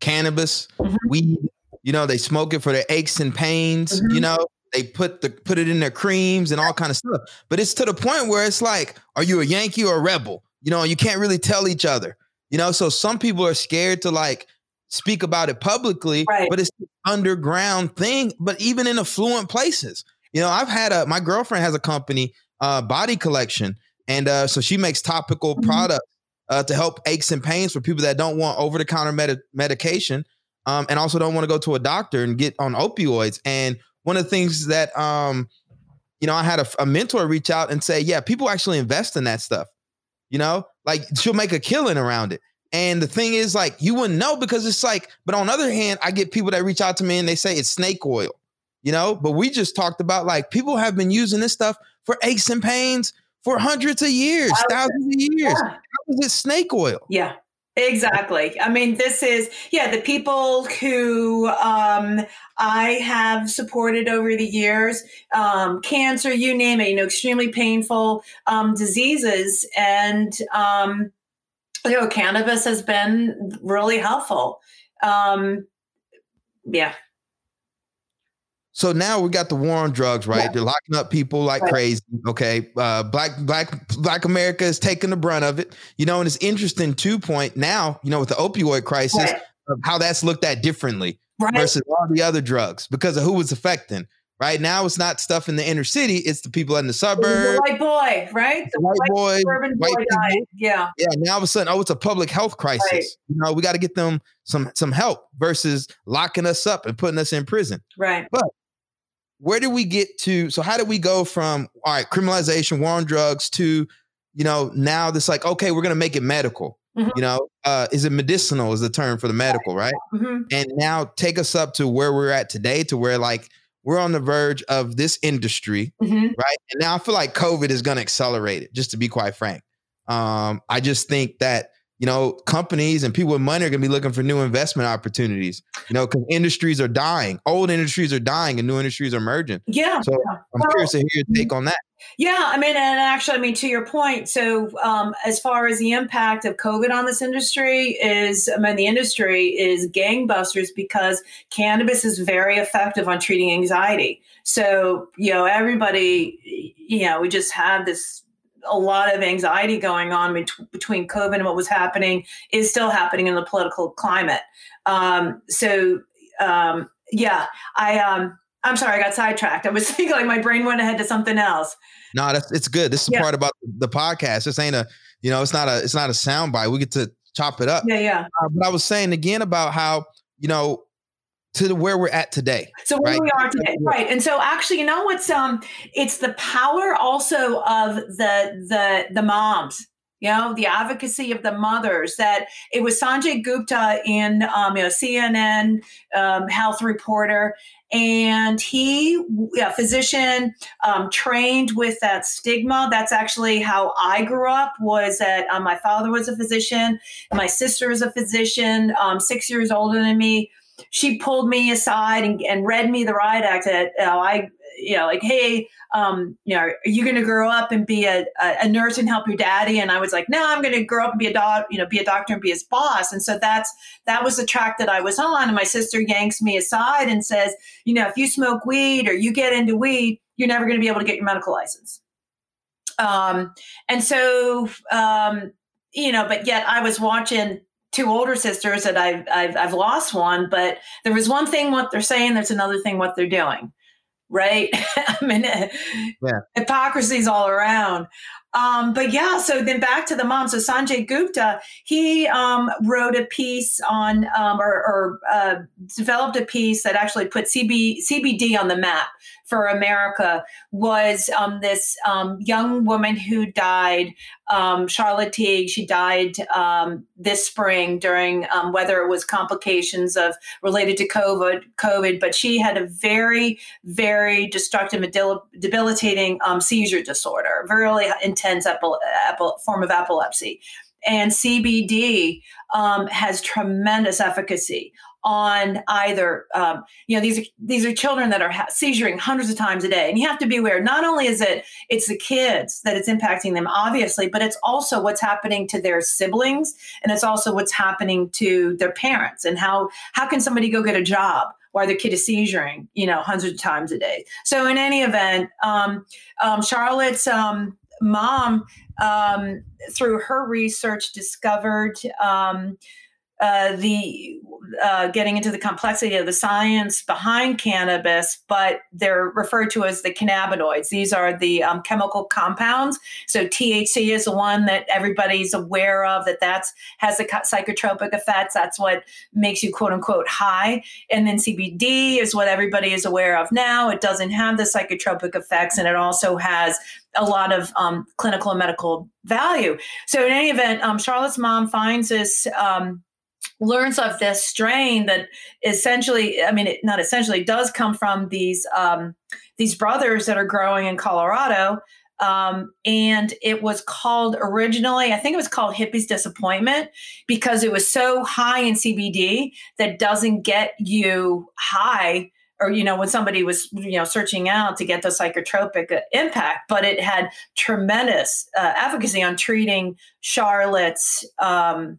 cannabis, mm-hmm. weed. You know, they smoke it for their aches and pains. Mm-hmm. You know, they put the put it in their creams and all kind of stuff. But it's to the point where it's like, are you a Yankee or a rebel? You know, you can't really tell each other. You know, so some people are scared to like speak about it publicly, right. but it's underground thing. But even in affluent places, you know, I've had a my girlfriend has a company, uh, body collection, and uh, so she makes topical mm-hmm. products uh, to help aches and pains for people that don't want over the counter med- medication um, and also don't want to go to a doctor and get on opioids. And one of the things that, um, you know, I had a, a mentor reach out and say, yeah, people actually invest in that stuff. You know, like she'll make a killing around it. And the thing is, like, you wouldn't know because it's like, but on the other hand, I get people that reach out to me and they say it's snake oil, you know, but we just talked about like people have been using this stuff for aches and pains for hundreds of years, thousands of years. Yeah. How is it snake oil? Yeah. Exactly. I mean, this is, yeah, the people who um, I have supported over the years, um, cancer, you name it, you know, extremely painful um, diseases. And, um, you know, cannabis has been really helpful. Um, yeah. So now we got the war on drugs, right? Yeah. They're locking up people like right. crazy. Okay, uh, black black black America is taking the brunt of it. You know, and it's interesting too. Point now, you know, with the opioid crisis, right. how that's looked at differently right. versus all the other drugs because of who was affecting. Right now, it's not stuff in the inner city; it's the people in the suburbs. The white boy, right? The, white, boy, white boy Yeah, yeah. Now all of a sudden, oh, it's a public health crisis. You know, we got to get them some some help versus locking us up and putting us in prison. Right. But where did we get to? So how did we go from all right, criminalization, war on drugs to, you know, now this like, okay, we're gonna make it medical. Mm-hmm. You know, uh, is it medicinal is the term for the medical, right? Mm-hmm. And now take us up to where we're at today, to where like we're on the verge of this industry, mm-hmm. right? And now I feel like COVID is gonna accelerate it, just to be quite frank. Um, I just think that you know, companies and people with money are going to be looking for new investment opportunities, you know, because industries are dying. Old industries are dying and new industries are emerging. Yeah. So yeah. I'm well, curious to hear your take on that. Yeah. I mean, and actually, I mean, to your point, so um, as far as the impact of COVID on this industry is, I mean, the industry is gangbusters because cannabis is very effective on treating anxiety. So, you know, everybody, you know, we just have this a lot of anxiety going on bet- between COVID and what was happening is still happening in the political climate. Um, so um, yeah, I um, I'm sorry, I got sidetracked. I was thinking like my brain went ahead to something else. No, that's it's good. This is yeah. part about the podcast. This ain't a you know, it's not a it's not a soundbite. We get to chop it up. Yeah, yeah. Uh, but I was saying again about how you know to where we're at today. So where right? we are today, right? And so actually, you know what's um, it's the power also of the the the moms. You know, the advocacy of the mothers. That it was Sanjay Gupta in um, you know CNN um, health reporter, and he, a physician, um, trained with that stigma. That's actually how I grew up. Was that um, my father was a physician, my sister is a physician, um, six years older than me she pulled me aside and, and read me the riot act that uh, I, you know, like, hey, um, you know, are you going to grow up and be a, a, nurse and help your daddy? And I was like, no, I'm going to grow up and be a doc, you know, be a doctor and be his boss. And so that's that was the track that I was on. And my sister yanks me aside and says, you know, if you smoke weed or you get into weed, you're never going to be able to get your medical license. Um, and so, um, you know, but yet I was watching two older sisters that I've, I've, I've lost one, but there was one thing what they're saying, there's another thing what they're doing, right? I mean, yeah. hypocrisy's all around. Um, but yeah, so then back to the mom. So Sanjay Gupta, he um, wrote a piece on, um, or, or uh, developed a piece that actually put CB, CBD on the map for America. Was um, this um, young woman who died, um, Charlotte Figi. She died this spring during whether it was complications of related to COVID, COVID, but she had a very, very destructive, debilitating seizure disorder, really intense intense form of epilepsy. And CBD um, has tremendous efficacy on either um, you know these are these are children that are ha- seizuring hundreds of times a day. And you have to be aware not only is it it's the kids that it's impacting them obviously but it's also what's happening to their siblings and it's also what's happening to their parents and how how can somebody go get a job while their kid is seizuring you know hundreds of times a day. So in any event um, um, charlotte's um, mom, um, through her research, discovered um, uh, the uh, getting into the complexity of the science behind cannabis, but they're referred to as the cannabinoids. These are the um, chemical compounds. So THC is the one that everybody's aware of. That that's has the psychotropic effects. That's what makes you quote unquote high. And then CBD is what everybody is aware of now. It doesn't have the psychotropic effects, and it also has a lot of um, clinical and medical value. So in any event, um, Charlotte's mom finds this. Um, learns of this strain that essentially i mean it, not essentially does come from these um, these brothers that are growing in colorado um, and it was called originally i think it was called hippie's disappointment because it was so high in cbd that doesn't get you high or you know when somebody was you know searching out to get the psychotropic impact but it had tremendous uh, efficacy on treating charlotte's um,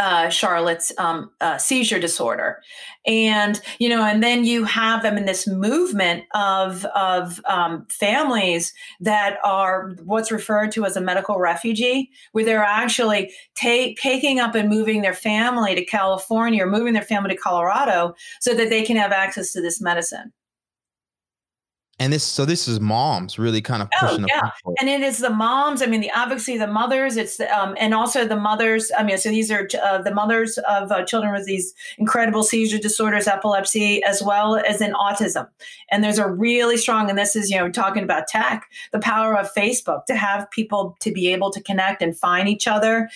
uh, Charlotte's um, uh, seizure disorder, and you know, and then you have them in this movement of of um, families that are what's referred to as a medical refugee, where they're actually take, taking up and moving their family to California or moving their family to Colorado so that they can have access to this medicine and this so this is moms really kind of oh, pushing oh, yeah. and it is the moms i mean the obviously the mothers it's the, um, and also the mothers i mean so these are uh, the mothers of uh, children with these incredible seizure disorders epilepsy as well as in autism. And there's a really strong and this is you know talking about tech the power of facebook to have people to be able to connect and find each other.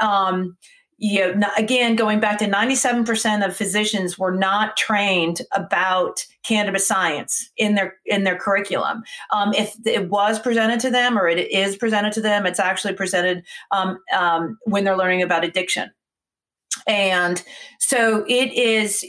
Um, you know, again, going back to 97% of physicians were not trained about cannabis science in their in their curriculum. Um, if it was presented to them or it is presented to them, it's actually presented um, um, when they're learning about addiction. And so it is.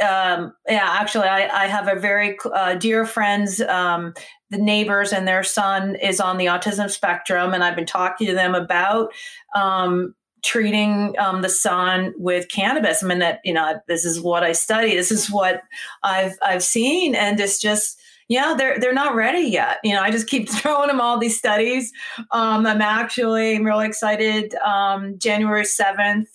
Um, yeah, actually, I, I, have a very uh, dear friends um, the neighbors and their son is on the autism spectrum and i've been talking to them about um, treating um, the son with cannabis. I mean that you know this is what I study. This is what I've I've seen, and it's just yeah, they're they're not ready yet. You know, I just keep throwing them all these studies. Um, I'm actually I'm really excited. Um, January seventh,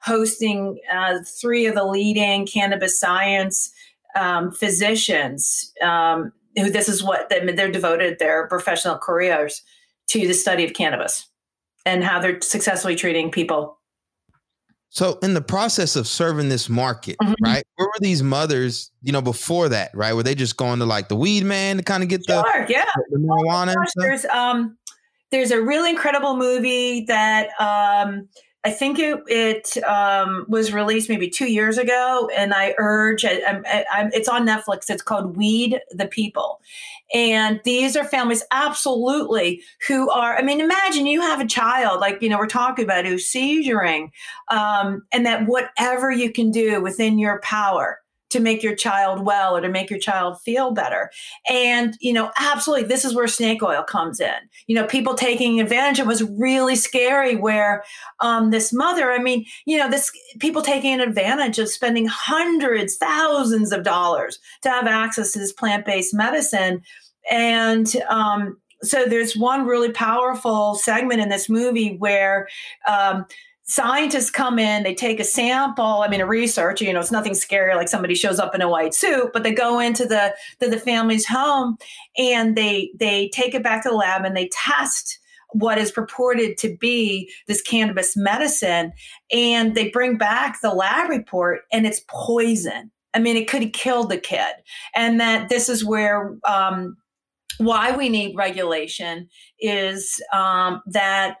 hosting uh, three of the leading cannabis science um, physicians um, who this is what they're devoted their professional careers to the study of cannabis and how they're successfully treating people so in the process of serving this market, mm-hmm. right? Where were these mothers, you know, before that, right? Were they just going to like the weed man to kind of get sure, the, yeah. the marijuana? Oh, gosh, there's um there's a really incredible movie that um I think it it um, was released maybe two years ago, and I urge. I, I, I, it's on Netflix. It's called Weed the People, and these are families absolutely who are. I mean, imagine you have a child like you know we're talking about who's seizuring, um, and that whatever you can do within your power to make your child well or to make your child feel better. And, you know, absolutely, this is where snake oil comes in. You know, people taking advantage. It was really scary where um, this mother, I mean, you know, this people taking advantage of spending hundreds, thousands of dollars to have access to this plant based medicine. And, um, so there's one really powerful segment in this movie where um, scientists come in, they take a sample. I mean, a research, you know, it's nothing scary like somebody shows up in a white suit, but they go into the to the family's home and they they take it back to the lab and they test what is purported to be this cannabis medicine and they bring back the lab report and it's poison. I mean, it could have killed the kid. And that this is where um, why we need regulation is um, that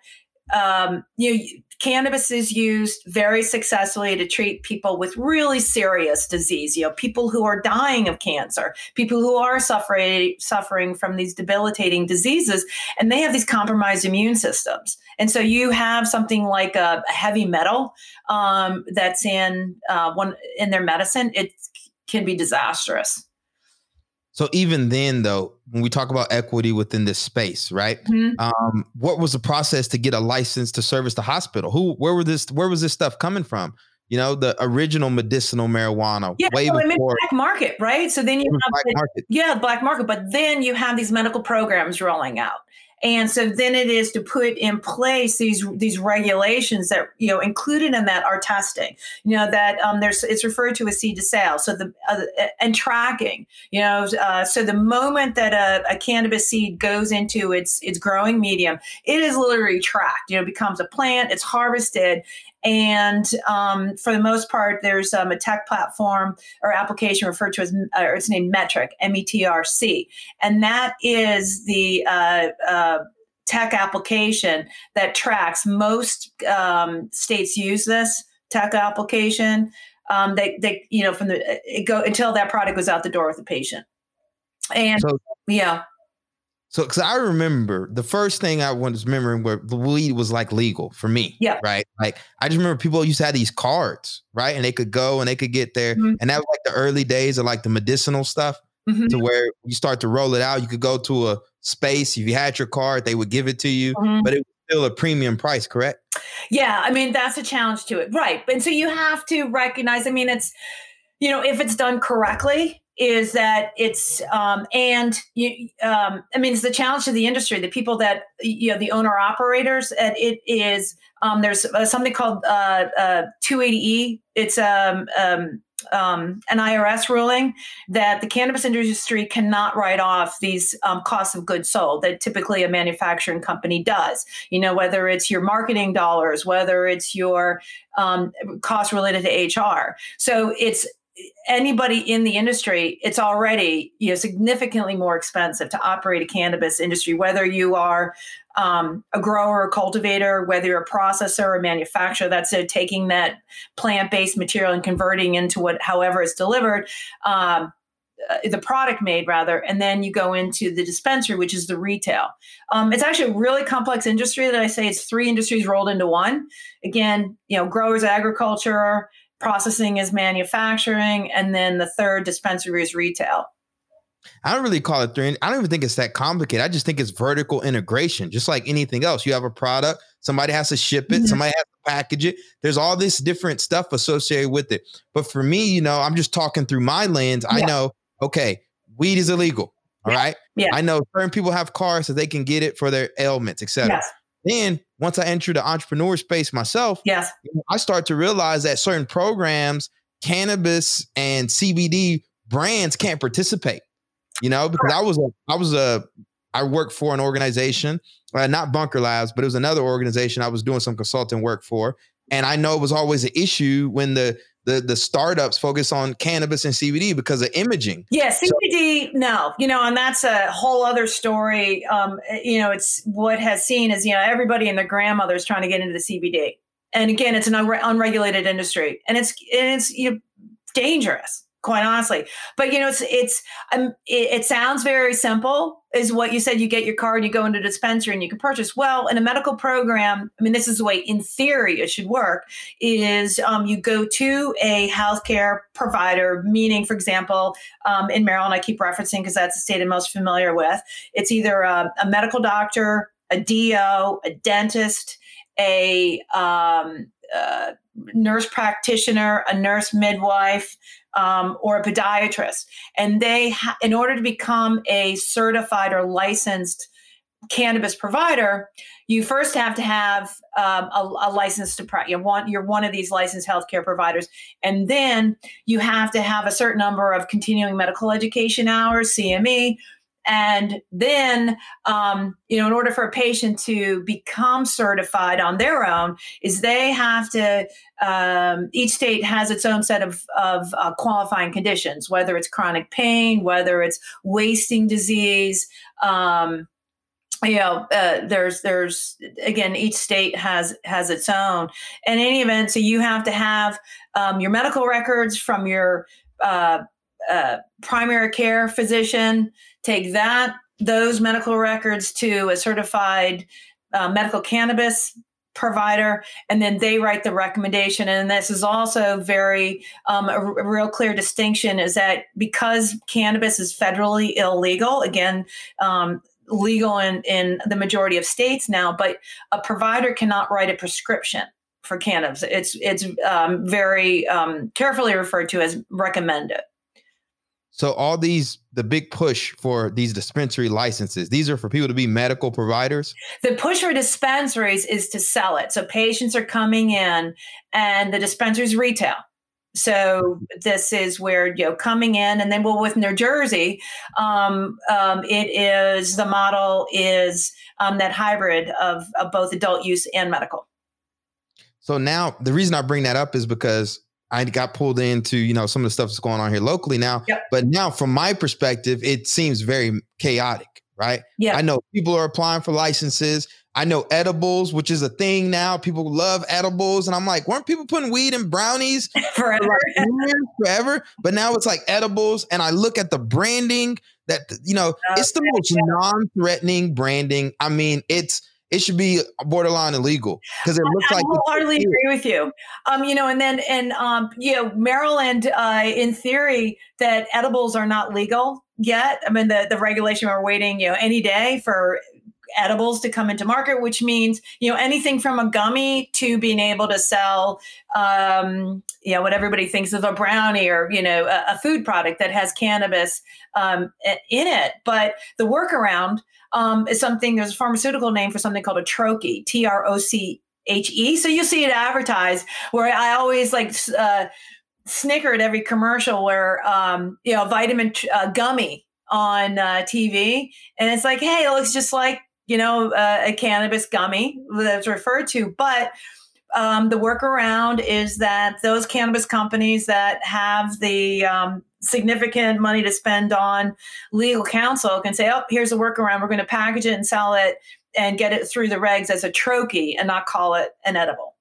um, you know, cannabis is used very successfully to treat people with really serious disease you know people who are dying of cancer people who are suffering suffering from these debilitating diseases and they have these compromised immune systems. And so you have something like a, a heavy metal um, that's in uh, one in their medicine it can be disastrous so even then, though, when we talk about equity within this space, right? Mm-hmm. Um, what was the process to get a license to service the hospital? Who, where were this, where was this stuff coming from? You know, the original medicinal marijuana. Yeah, way so before, black market, right? So then you have black the, market. Yeah, black market. But then you have these medical programs rolling out. And so then it is to put in place these these regulations that you know included in that are testing. You know that um, there's it's referred to as seed to sale. So the uh, and tracking. You know, uh, so the moment that a, a, cannabis seed goes into its its growing medium, it is literally tracked. You know, becomes a plant. It's harvested, and um, for the most part, there's um, a tech platform or application referred to as, or it's named Metrc, M E T R C. And that is the uh, uh, tech application that tracks most um, states use this tech application. Um, they, they, you know, from the it go until that product goes out the door with the patient. And so, yeah. So, because I remember the first thing I was remembering where the weed was like legal for me. Yeah. Right. Like I just remember people used to have these cards, right? And they could go and they could get there. Mm-hmm. And that was like the early days of like the medicinal stuff mm-hmm. to where you start to roll it out. You could go to a space. If you had your card, they would give it to you, mm-hmm. but it was still a premium price, correct? Yeah. I mean, that's a challenge to it. Right. And so you have to recognize, I mean, it's, you know, if it's done correctly, is that it's um, and you um, i mean it's the challenge to the industry the people that you know the owner operators and it is um, there's uh, something called uh, uh, 280e it's um, um, um, an irs ruling that the cannabis industry cannot write off these um, costs of goods sold that typically a manufacturing company does. You know whether it's your marketing dollars whether it's your um, costs related to hr so it's anybody in the industry, it's already you know significantly more expensive to operate a cannabis industry, whether you are um, a grower a cultivator, whether you're a processor or manufacturer. That's it, taking that plant-based material and converting into what, however, it's delivered. Um, uh, the product made rather and then you go into the dispensary which is the retail um, it's actually a really complex industry that i say it's three industries rolled into one again you know growers agriculture processing is manufacturing, and then the third dispensary is retail. I don't really call it three. I don't even think it's that complicated. I just think it's vertical integration, just like anything else. You have a product, somebody has to ship it, mm-hmm. somebody has to package it. There's all this different stuff associated with it. But for me, you know, I'm just talking through my lens. Yeah. I know, okay, weed is illegal. All right. Yeah. I know certain people have cars so they can get it for their ailments, etc. Yes. Then once I enter the entrepreneur space myself, Yes. I start to realize that certain programs, cannabis and CBD brands can't participate. You know, because I was a, I was a, I worked for an organization, uh, not Bunker Labs, but it was another organization I was doing some consulting work for, and I know it was always an issue when the the the startups focus on cannabis and CBD because of imaging. Yeah, CBD, no, you know, and that's a whole other story. Um, you know, it's what has seen is, you know, everybody and their grandmother is trying to get into the CBD. And again, it's an unre- unregulated industry and it's, and it's you know, dangerous, quite honestly. But, you know, it's, it's, um, it, it sounds very simple is what you said. You get your card, you go into a dispensary and you can purchase. Well, in a medical program, I mean, this is the way in theory it should work is um, you go to a healthcare provider, meaning, for example, um, in Maryland, I keep referencing because that's the state I'm most familiar with. It's either a, a medical doctor, a DO, a dentist, a um, uh, nurse practitioner, a nurse midwife, um, or a podiatrist. And they, ha- in order to become a certified or licensed cannabis provider, you first have to have um, a, a license to practice. You want you're one of these licensed healthcare providers, and then you have to have a certain number of continuing medical education hours (CME). And then, um, you know, in order for a patient to become certified on their own, is they have to. Um, each state has its own set of of uh, qualifying conditions, whether it's chronic pain, whether it's wasting disease. Um, you know uh, there's there's again each state has has its own in any event so you have to have um, your medical records from your uh, uh, primary care physician take that those medical records to a certified uh, medical cannabis provider and then they write the recommendation and this is also very um, a, real clear distinction is that because cannabis is federally illegal again um, legal in, in the majority of states now, but a provider cannot write a prescription for cannabis. It's it's um, very um, carefully referred to as recommended. So all these the big push for these dispensary licenses, these are for people to be medical providers. The push for dispensaries is to sell it. So patients are coming in and the dispensaries retail. So this is where you know coming in, and then well with New Jersey, um, um, it is the model is um, that hybrid of, of both adult use and medical. So now the reason I bring that up is because I got pulled into you know some of the stuff that's going on here locally now. Yep. But now from my perspective, it seems very chaotic, right? Yeah. I know people are applying for licenses. I know edibles, which is a thing now. People love edibles. And I'm like, weren't people putting weed in brownies forever? for like forever? But now it's like edibles. And I look at the branding that, you know, it's the most non threatening branding. I mean, it's, it should be borderline illegal because it looks like. I like it's- wholeheartedly agree with you. Um, you know, and then and um, you know, Maryland, uh, in theory, that edibles are not legal yet. I mean, the the regulation we're waiting, you know, any day for edibles to come into market, which means you know anything from a gummy to being able to sell, um, you know, what everybody thinks of a brownie or you know a, a food product that has cannabis um, in it. But the workaround um, is something. There's a pharmaceutical name for something called a troche, T R O C H E. So you see it advertised. Where I always like. Uh, snicker at every commercial where um, you know vitamin uh, gummy on uh, TV, and it's like, hey, it looks just like you know uh, a cannabis gummy that's referred to, but um, the workaround is that those cannabis companies that have the um, significant money to spend on legal counsel can say, oh, here's a workaround. We're going to package it and sell it and get it through the regs as a troche and not call it an edible.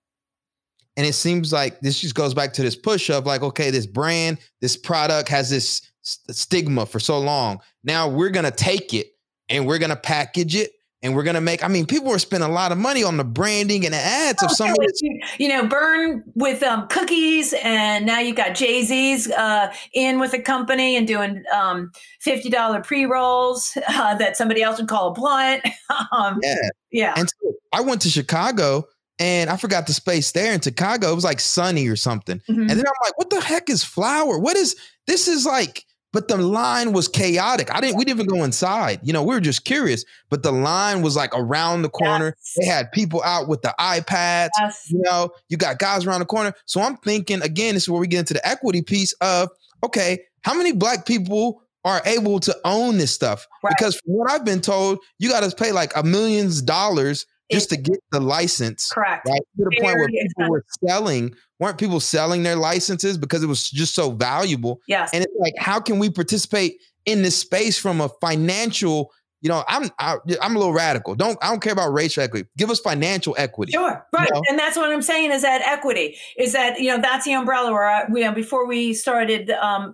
And it seems like this just goes back to this push of like, okay, this brand, this product has this stigma for so long. Now we're going to take it and we're going to package it and we're gonna make. I mean, people are spending a lot of money on the branding and the ads of some of this. You, you know, Berner with um, cookies, and now you got Jay Z's uh, in with a company and doing um, fifty dollar pre rolls uh, that somebody else would call a blunt. um, yeah, yeah. And so I went to Chicago. And I forgot the space there in Chicago. It was like sunny or something. Mhm. And then I'm like, what the heck is flower? What is this? Is like but the line was chaotic. I didn't we didn't even go inside. You know, we were just curious, but the line was like around the corner. Yes. They had people out with the iPads. Yes. You know, you got guys around the corner. So I'm thinking again, this is where we get into the equity piece of okay, how many black people are able to own this stuff? Right. Because from what I've been told, you got to pay like a millions dollars just to get the license. Correct. Right to the point where Very people were selling, weren't people selling their licenses because it was just so valuable? Yes. And it's like, how can we participate in this space from a financial? You know, I'm I, I'm a little radical. Don't I don't care about racial equity. Give us financial equity. Sure, right, know? and that's what I'm saying is that equity is that you know that's the umbrella where I, you know before we started um,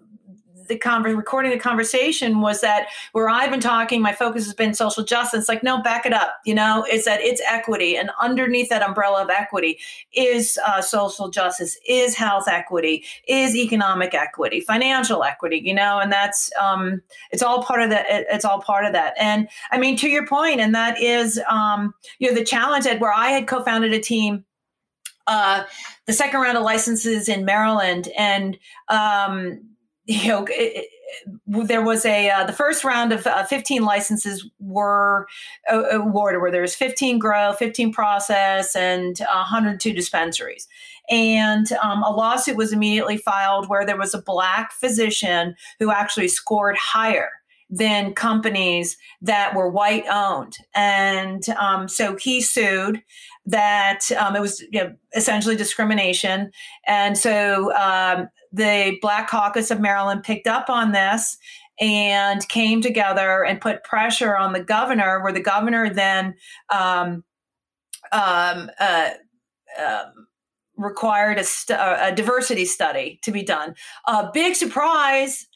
the conver- recording the conversation was that where I've been talking, my focus has been social justice. Like no, back it up. You know, it's that it's equity, and underneath that umbrella of equity is uh, social justice, is health equity, is economic equity, financial equity. You know, and that's um, it's all part of that. It, it's all part of that. And I mean, to your point, and that is um, you know the challenge at where I had co-founded a team uh, the second round of licenses in Maryland, and um, you know, it, it, there was a uh, the first round of uh, 15 licenses were uh, awarded, where there was 15 grow, 15 process, and 102 dispensaries. And um, a lawsuit was immediately filed where there was a black physician who actually scored higher than companies that were white owned. And um, so he sued that um, it was you know, essentially discrimination. And so um, the Black Caucus of Maryland picked up on this and came together and put pressure on the governor, where the governor then um, um, uh, um, required a, st- a, diversity study to be done. A big surprise.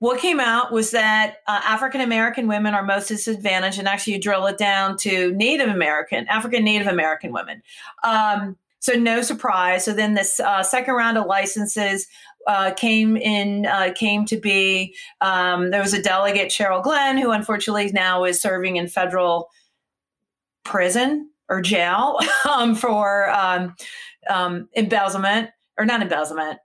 What came out was that uh, African American women are most disadvantaged, and actually, you drill it down to Native American, African Native American women. Um, so, no surprise. So, then this uh, second round of licenses uh, came in uh, came to be. Um, there was a delegate, Cheryl Glenn, who unfortunately now is serving in federal prison or jail um, for um, um, embezzlement or not embezzlement.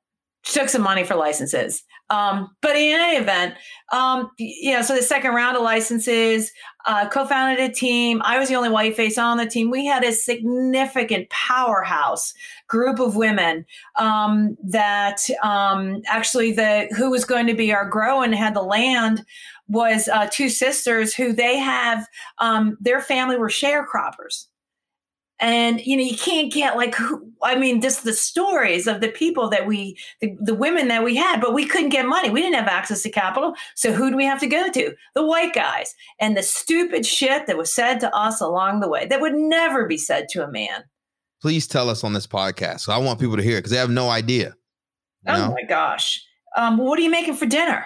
Took some money for licenses. Um, but in any event, um, you know, so the second round of licenses, uh, co-founded a team. I was the only white face on the team. We had a significant powerhouse group of women um, that um, actually the who was going to be our grow and had the land was uh, two sisters who they have um, their family were sharecroppers and you know you can't get like who, i mean just the stories of the people that we the, the women that we had but we couldn't get money we didn't have access to capital so who do we have to go to the white guys and the stupid shit that was said to us along the way that would never be said to a man Please tell us on this podcast. So I want people to hear it because they have no idea. oh know? my gosh um, what are you making for dinner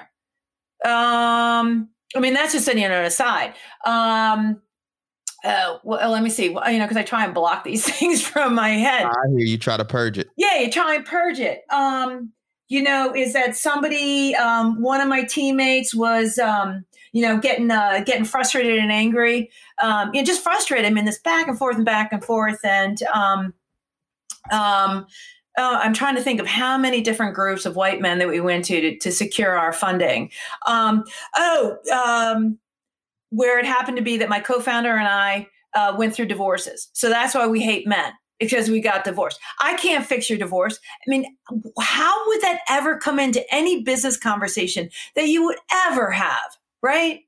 um i mean that's just an you know, aside um uh, well, let me see. Well, You know, because I try and block these things from my head. I hear you try to purge it. yeah you try and purge it um you know is that somebody um one of my teammates was um you know getting uh getting frustrated and angry um you know just frustrated i mean this back and forth and back and forth and um um uh, I'm trying to think of how many different groups of white men that we went to to, to secure our funding. Um, oh, um, where it happened to be that my co-founder and I uh, went through divorces, so that's why we hate men because we got divorced. I can't fix your divorce. I mean, how would that ever come into any business conversation that you would ever have, right?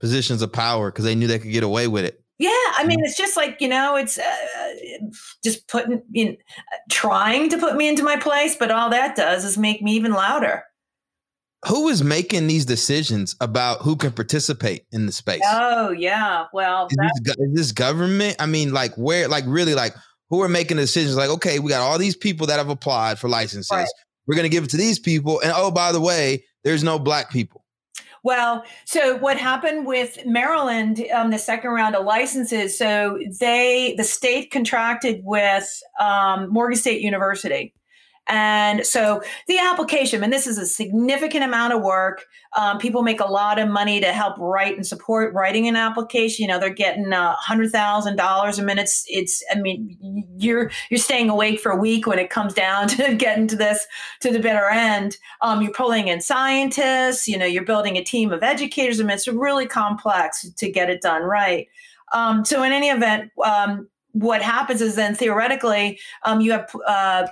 Positions of power because they knew they could get away with it. Yeah, I mean, it's just like you know, it's uh, just putting, you know, trying to put me into my place, but all that does is make me even louder. Who is making these decisions about who can participate in the space? Oh yeah, well, is, this, is this government? I mean, like where, like really, like who are making decisions? Like, okay, we got all these people that have applied for licenses. Right. We're gonna give it to these people, and oh, by the way, there's no black people. Well, so what happened with Maryland, um, the second round of licenses? So they, the state contracted with um, Morgan State University, And so the application, and this is a significant amount of work. Um, people make a lot of money to help write and support writing an application. You know, they're getting a hundred thousand dollars a minute. It's, it's, I mean, you're you're staying awake for a week when it comes down to getting to this to the bitter end. Um, you're pulling in scientists. You know, you're building a team of educators. I mean, it's really complex to get it done right. Um, so in any event, um, what happens is then theoretically um, you have uh,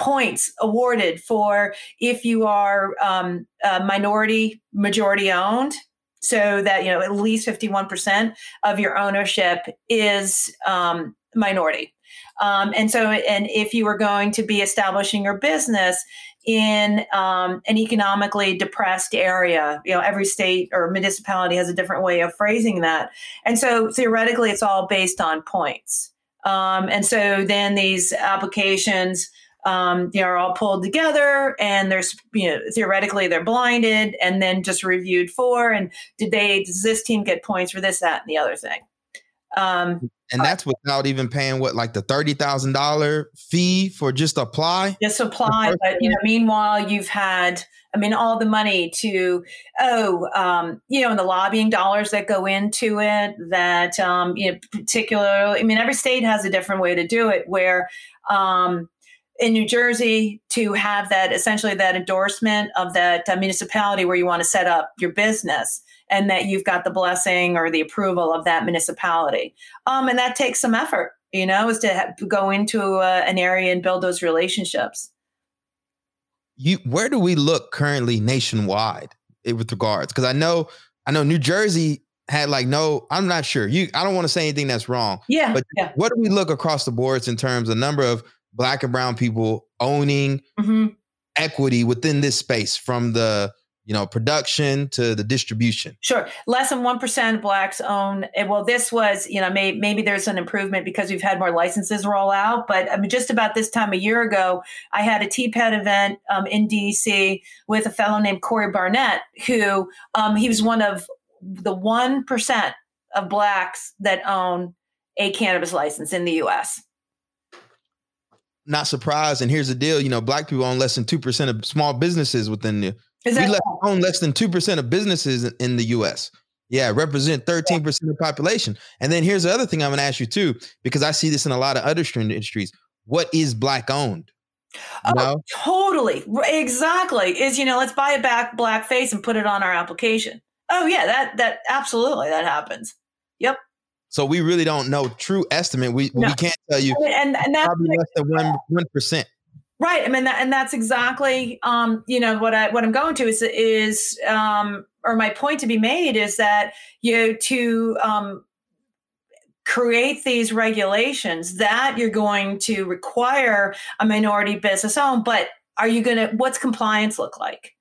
points awarded for if you are um, minority majority owned. So that you know at least 51% of your ownership is um, minority. Um, and so and if you are going to be establishing your business in um, an economically depressed area you know every state or municipality has a different way of phrasing that. And so theoretically it's all based on points. Um, and so then these applications um, you know, are all pulled together and there's, you know, theoretically they're blinded and then just reviewed for, and did they, does this team get points for this, that, and the other thing? Um, and that's without even paying what, like the $30,000 fee for just apply? Just apply. But, you know, meanwhile, you've had, I mean, all the money to, oh, um, you know, and the lobbying dollars that go into it, that, um, you know, particularly, I mean, every state has a different way to do it where, um, in New Jersey to have that essentially that endorsement of that uh, municipality where you want to set up your business and that you've got the blessing or the approval of that municipality. Um, and that takes some effort, you know, is to have, go into uh, an area and build those relationships. You, where do we look currently nationwide with regards? Because I know, I know New Jersey had like no, I'm not sure. You, I don't want to say anything that's wrong. Yeah. But yeah. what do we look across the boards in terms of number of black and brown people owning mm-hmm. equity within this space from the you know production to the distribution. Sure. Less than 1% of blacks own eh, well this was you know may, maybe there's an improvement because we've had more licenses roll out but i mean just about this time a year ago i had a TPAD event um, in dc with a fellow named corey barnett who um, he was one of the 1% of blacks that own a cannabis license in the us not surprised. And here's the deal: you know, black people own less than two percent of small businesses within the. we less, own less than two percent of businesses in, the U.S. Yeah, represent thirteen percent of the population. And then here's the other thing I'm going to ask you too, because I see this in a lot of other industries. What is black owned? You oh, totally, exactly. Is you know, let's buy a back black face and put it on our application. Oh yeah, that that absolutely that happens. Yep. So we really don't know true estimate. We no. we can't tell you and, and that's probably less than one one percent. Right. I mean, that, and that's exactly, um, you know, what I what I'm going to is is, um, or my point to be made is that you know, to um, create these regulations that you're going to require a minority business owned, but are you going to? What's compliance look like?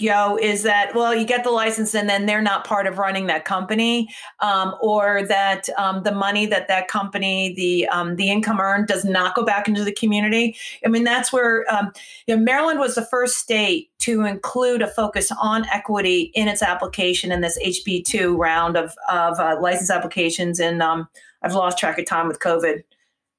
Know, is that well, you get the license and then they're not part of running that company, um, or that um, the money that that company, the um, the income earned, does not go back into the community. I mean, that's where um, you know, Maryland was the first state to include a focus on equity in its application in this HB two round of of uh, license applications. And um, I've lost track of time with COVID.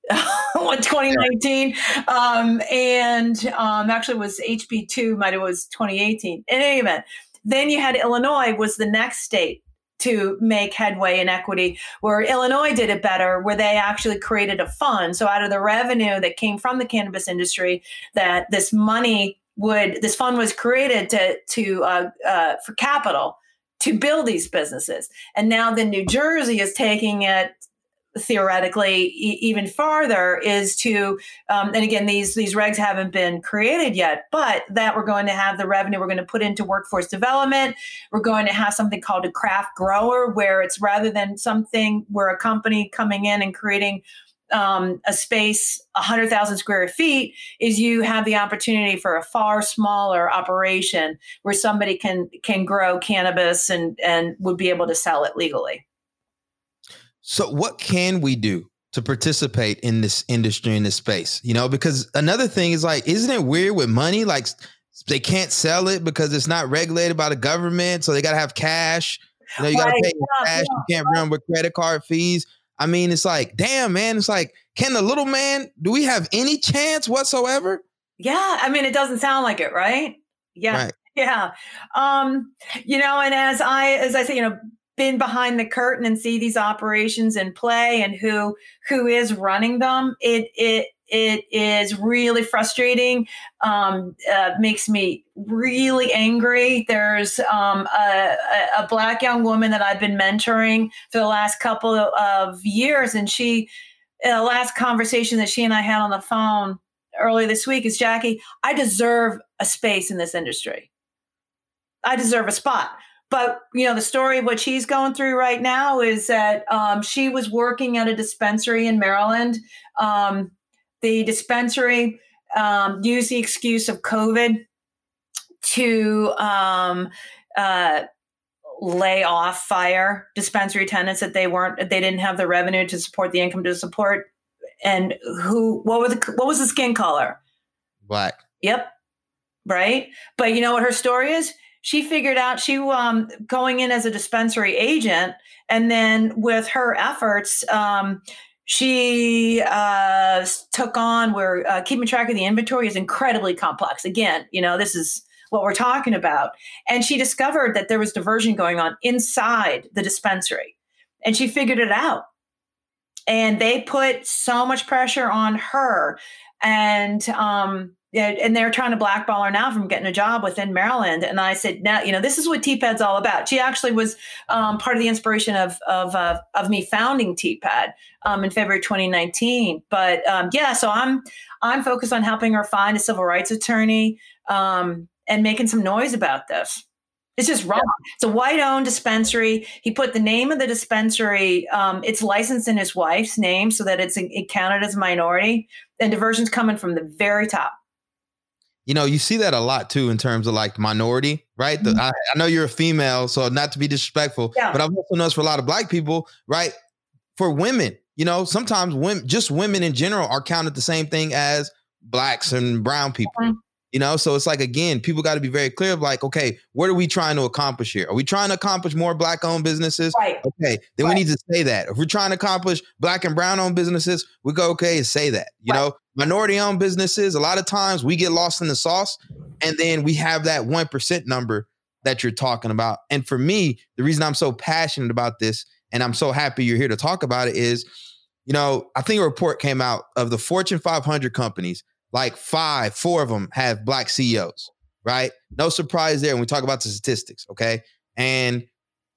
2019 um, and um, actually was hb2 might have was 2018 in any event then you had illinois was the next state to make headway in equity where illinois did it better where they actually created a fund. So out of the revenue that came from the cannabis industry that this money would this fund was created to to uh, uh, for capital to build these businesses. And now then new jersey is taking it theoretically e- even farther is to um, and again these these regs haven't been created yet but that we're going to have the revenue we're going to put into workforce development. We're going to have something called a craft grower where it's rather than something where a company coming in and creating um, a space 100000 square feet is you have the opportunity for a far smaller operation where somebody can can grow cannabis and and would be able to sell it legally so, what can we do to participate in this industry in this space? You know, because another thing is like, isn't it weird with money? Like, they can't sell it because it's not regulated by the government, so they got to have cash. You know, you got to pay yeah, cash. Yeah. You can't run with credit card fees. I mean, it's like, damn, man. It's like, can the little man? Do we have any chance whatsoever? Yeah, I mean, it doesn't sound like it, right? Yeah, right. yeah. Um, you know, and as I as I say, you know, been behind the curtain and see these operations in play and who who is running them, it it it is really frustrating. Um, uh, makes me really angry. There's um, a, a, black young woman that I've been mentoring for the last couple of years, and she, the last conversation that she and I had on the phone earlier this week is Jackie, I deserve a space in this industry. I deserve a spot. But you know, the story of what she's going through right now is that um, she was working at a dispensary in Maryland. Um, the dispensary um, used the excuse of COVID to um, uh, lay off fire dispensary tenants that they weren't they didn't have the revenue to support the income to support and who what was the what was the skin color? Black. Yep. Right. But you know what her story is? She figured out she um going in as a dispensary agent, and then with her efforts, um, she uh, took on. We're uh, keeping track of the inventory is incredibly complex. Again, you know this is what we're talking about. And she discovered that there was diversion going on inside the dispensary, and she figured it out and they put so much pressure on her and um and they're trying to blackball her now from getting a job within Maryland. And I said, now, you know, this is what TPAD's all about. She actually was um, part of the inspiration of of uh, of me founding TPAD um, in February 2019. But um, yeah, so I'm I'm focused on helping her find a civil rights attorney um, and making some noise about this. It's just wrong. It's a white owned dispensary. He put the name of the dispensary, um, it's licensed in his wife's name so that it's it counted as a minority. And diversion's coming from the very top. You know, you see that a lot too in terms of like minority, right? Mm-hmm. The, I, I, know you're a female, so not to be disrespectful, yeah. but I've also noticed for a lot of black people, right? For women, you know, sometimes women, just women in general, are counted the same thing as blacks and brown people. Mm-hmm. You know, so it's like again, people got to be very clear of like, okay, what are we trying to accomplish here? Are we trying to accomplish more black-owned businesses? Right. Okay, then right. we need to say that. If we're trying to accomplish black and brown-owned businesses, we go okay and say that. You right. know, minority-owned businesses, a lot of times we get lost in the sauce, and then we have that one percent number that you're talking about. And for me, the reason I'm so passionate about this, and I'm so happy you're here to talk about it, is, you know, I think a report came out of the Fortune 500 companies like five, four of them have black CEOs, right? No surprise there when we talk about the statistics, okay? And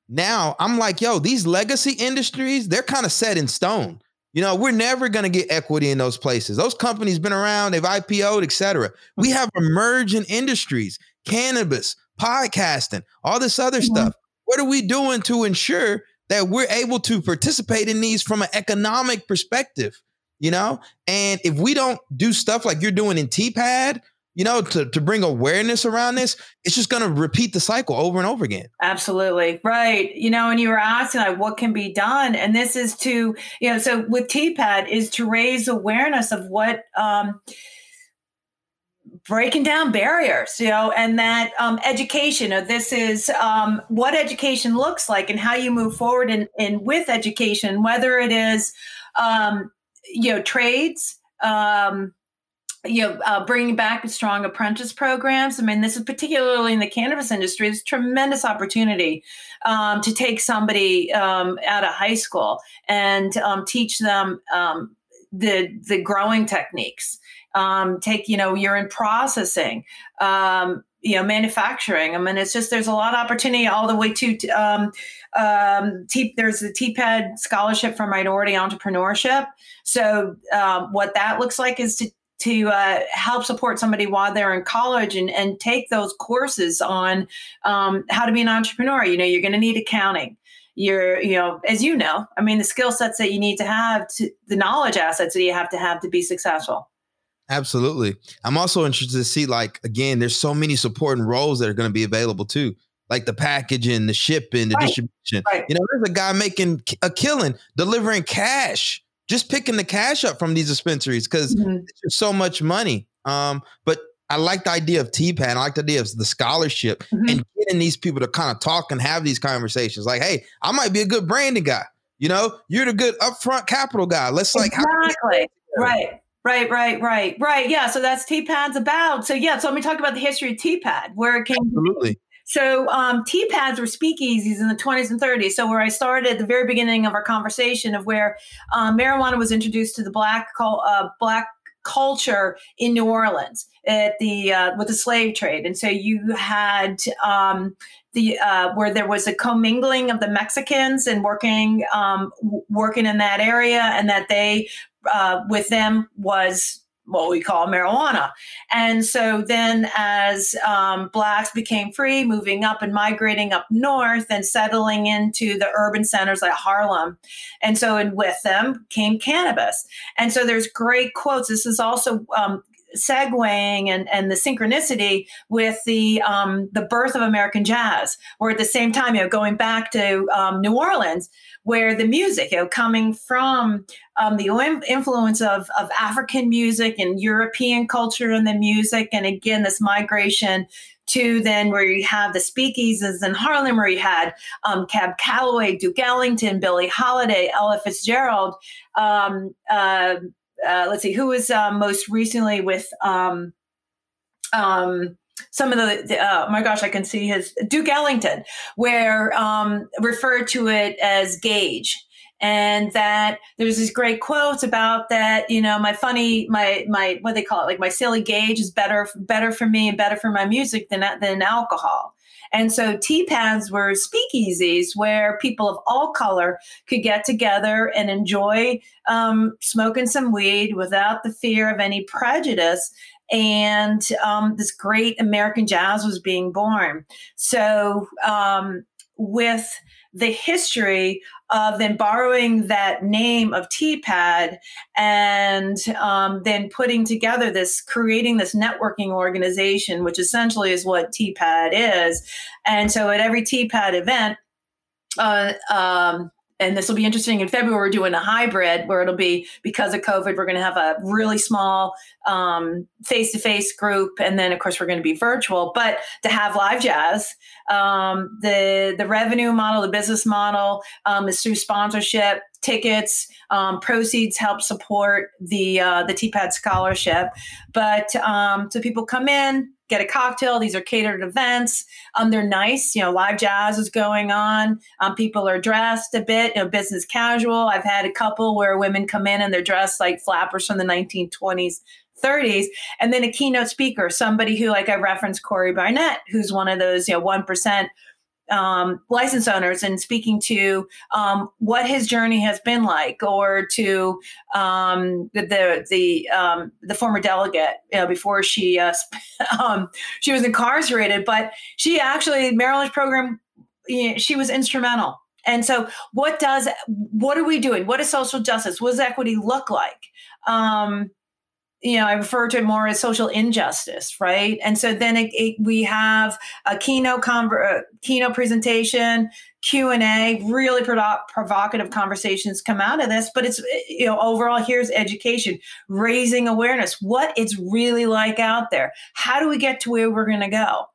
now I'm like, yo, these legacy industries, they're kind of set in stone. You know, we're never going to get equity in those places. Those companies been around, they've IPO'd, et cetera. We have emerging industries, cannabis, podcasting, all this other mm-hmm. stuff. What are we doing to ensure that we're able to participate in these from an economic perspective? you know? And if we don't do stuff like you're doing in TPAD, you know, to, to bring awareness around this, it's just going to repeat the cycle over and over again. Absolutely. Right. You know, and you were asking like what can be done. And this is to, you know, so with TPAD is to raise awareness of what, um, breaking down barriers you know and that um, education of this is um, what education looks like and how you move forward in, in with education whether it is um, you know trades um, you know uh, bringing back strong apprentice programs. I mean this is particularly in the cannabis industry there's tremendous opportunity um, to take somebody um, out of high school and um, teach them um, the the growing techniques. Um, take you know in processing um, you know manufacturing. I mean it's just there's a lot of opportunity all the way to um, T, there's a TPAD scholarship for minority entrepreneurship. So um, what that looks like is to to uh, help support somebody while they're in college and, and take those courses on um, how to be an entrepreneur you know you're going to need accounting you're you know as you know i mean the skill sets that you need to have to the knowledge assets that you have to have to be successful Absolutely. I'm also interested to see, like, again, there's so many supporting roles that are going to be available too, like the packaging, the shipping, the right. distribution. Right. You know, there's a guy making a killing, delivering cash, just picking the cash up from these dispensaries because mm-hmm. there's so much money. Um, but I like the idea of TPAD. I like the idea of the scholarship mm-hmm. and getting these people to kind of talk and have these conversations. Like, hey, I might be a good branding guy. You know, you're the good upfront capital guy. Let's like exactly. right Right, right, right, right. Yeah. So that's TPAD's about. So yeah. So let me talk about the history of TPAD, where it came. Absolutely. So um, TPADs were speakeasies in the 20s and 30s. So where I started at the very beginning of our conversation of where um, marijuana was introduced to the black uh, black culture in New Orleans at the uh, with the slave trade, and so you had um, the uh, where there was a commingling of the Mexicans and working um, working in that area, and that they uh, with them was what we call marijuana. And so then, as um, blacks became free, moving up and migrating up north and settling into the urban centers like Harlem. And so, and with them came cannabis. And so, there's great quotes. This is also um, segueing and, and the synchronicity with the um, the birth of American jazz, or at the same time, you know, going back to um, New Orleans, where the music, you know, coming from um, the influence of, of African music and European culture in the music, and again, this migration to then where you have the speakeasies in Harlem, where you had um, Cab Calloway, Duke Ellington, Billie Holiday, Ella Fitzgerald. Um, uh, uh, let's see, who was um, most recently with um, um, some of the, the uh, my gosh, I can see his Duke Ellington, where um, referred to it as gauge. And that there's these great quotes about that, you know, my funny, my, my, what they call it, like my silly gauge is better, better for me and better for my music than, than alcohol. And so TPADs were speakeasies where people of all color could get together and enjoy um, smoking some weed without the fear of any prejudice. And um, this great American jazz was being born. So, um, with the history of then borrowing that name of TPAD and um, then putting together this, creating this networking organization, which essentially is what TPAD is. And so at every TPAD event, uh, um, and this will be interesting in February. We're doing a hybrid where it'll be because of COVID, we're going to have a really small face to face group, and then of course we're going to be virtual. But to have live jazz, um, the the revenue model, the business model um, is through sponsorship, tickets, um, proceeds help support the uh, the TPAD scholarship. But um, so people come in, get a cocktail. These are catered events. Um, they're nice. You know, live jazz is going on. Um, people are dressed a bit, you know, business casual. I've had a couple where women come in and they're dressed like flappers from the 1920s. 30s and then a keynote speaker somebody who like i referenced corey Barnett who's one of those you know 1% um, license owners and speaking to um, what his journey has been like, or to um, the the the, um, the former delegate you know, before she uh, um, she was incarcerated, but she actually Maryland's program she was instrumental. And so, what does what are we doing? What does social justice? What does equity look like? Um, you know, I refer to it more as social injustice, right? And so then it, it, we have a keynote conver- uh, keynote presentation, Q and A, really provo- provocative conversations come out of this. But it's you know, overall, here's education, raising awareness, what it's really like out there. How do we get to where we're going to go?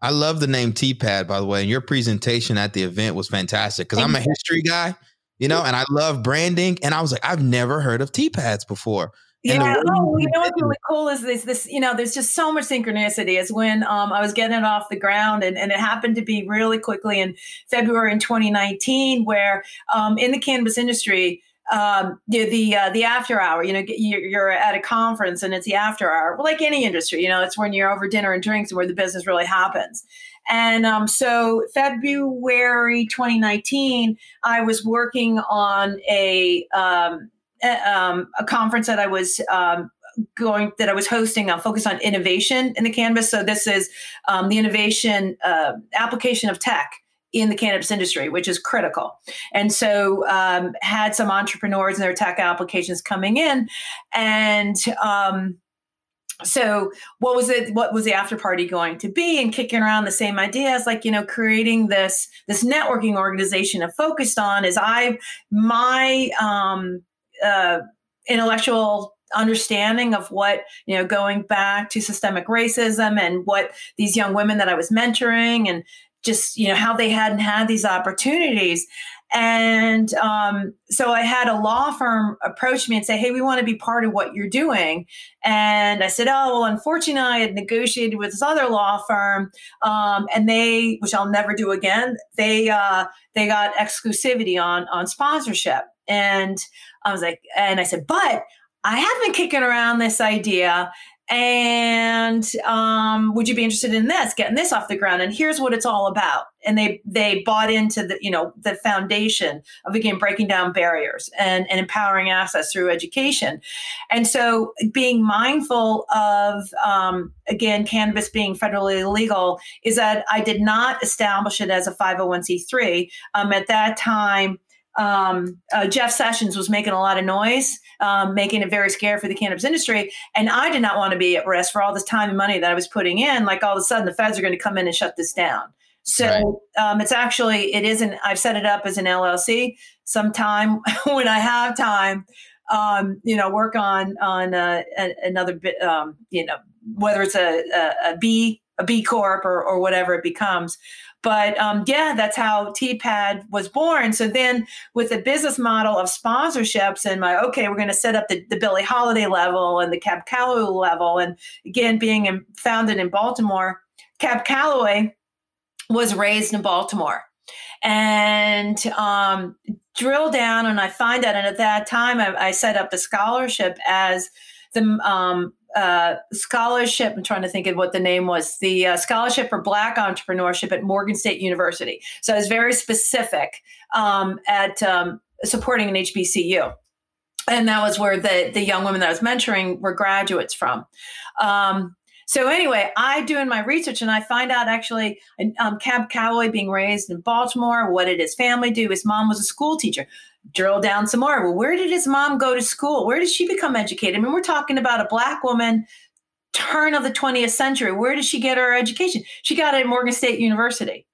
I love the name TPAD, by the way, and your presentation at the event was fantastic because I'm a history guy, you know, and I love branding. And I was like, I've never heard of TPADs before. Yeah. Oh, you know what's really cool is this, this, you know, there's just so much synchronicity as when um, I was getting it off the ground and, and it happened to be really quickly in February in 2019, where um, in the cannabis industry, um, the the, uh, the after hour. You know, you're at a conference and it's the after hour. Well, like any industry, you know, it's when you're over dinner and drinks and where the business really happens. And um, so, February 2019, I was working on a um, um, a conference that I was um, going that I was hosting. I'll focus on innovation in the cannabis. So this is um, the innovation uh, application of tech in the cannabis industry, which is critical. And so um, had some entrepreneurs and their tech applications coming in, and um, so what was it what was the after party going to be and kicking around the same ideas like you know creating this this networking organization and focused on is i my um uh, intellectual understanding of what you know going back to systemic racism and what these young women that i was mentoring and just you know how they hadn't had these opportunities And um, so I had a law firm approach me and say, Hey, we want to be part of what you're doing. And I said, Oh, well, unfortunately, I had negotiated with this other law firm, um, and they, which I'll never do again, they uh, they got exclusivity on on sponsorship. And I was like, and I said, but I have been kicking around this idea and um, would you be interested in this getting this off the ground? And here's what it's all about. And they they bought into the you know the foundation of again breaking down barriers and, and empowering access through education. And so being mindful of um, again cannabis being federally illegal is that i did not establish it as a 501c3 um, at that time um, uh, Jeff Sessions was making a lot of noise, um, making it very scary for the cannabis industry. And I did not want to be at risk for all this time and money that I was putting in. Like all of a sudden, the feds are going to come in and shut this down. So right. um, it's actually it isn't. I've set it up as an LLC. Sometime when I have time, um, you know, work on on uh, another bit. Um, you know, whether it's a, a, a B a B Corp or, or whatever it becomes. But um, yeah, that's how TPAD was born. So then, with the business model of sponsorships and my okay, we're going to set up the, the Billie Holiday level and the Cab Calloway level, and again, being in, founded in Baltimore, Cab Calloway was raised in Baltimore, and um, drill down, and I find out, and at that time, I, I set up the scholarship as the um, uh, scholarship. I'm trying to think of what the name was. The uh, scholarship for Black entrepreneurship at Morgan State University. So it's very specific um, at um, supporting an HBCU. And that was where the the young women that I was mentoring were graduates from. Um, so anyway, I doing my research and I find out actually um, Cab Calloway being raised in Baltimore. What did his family do? His mom was a school teacher drill down some more. Well, where did his mom go to school? Where did she become educated? I mean, we're talking about a black woman turn of the 20th century. Where did she get her education? She got it at Morgan State University.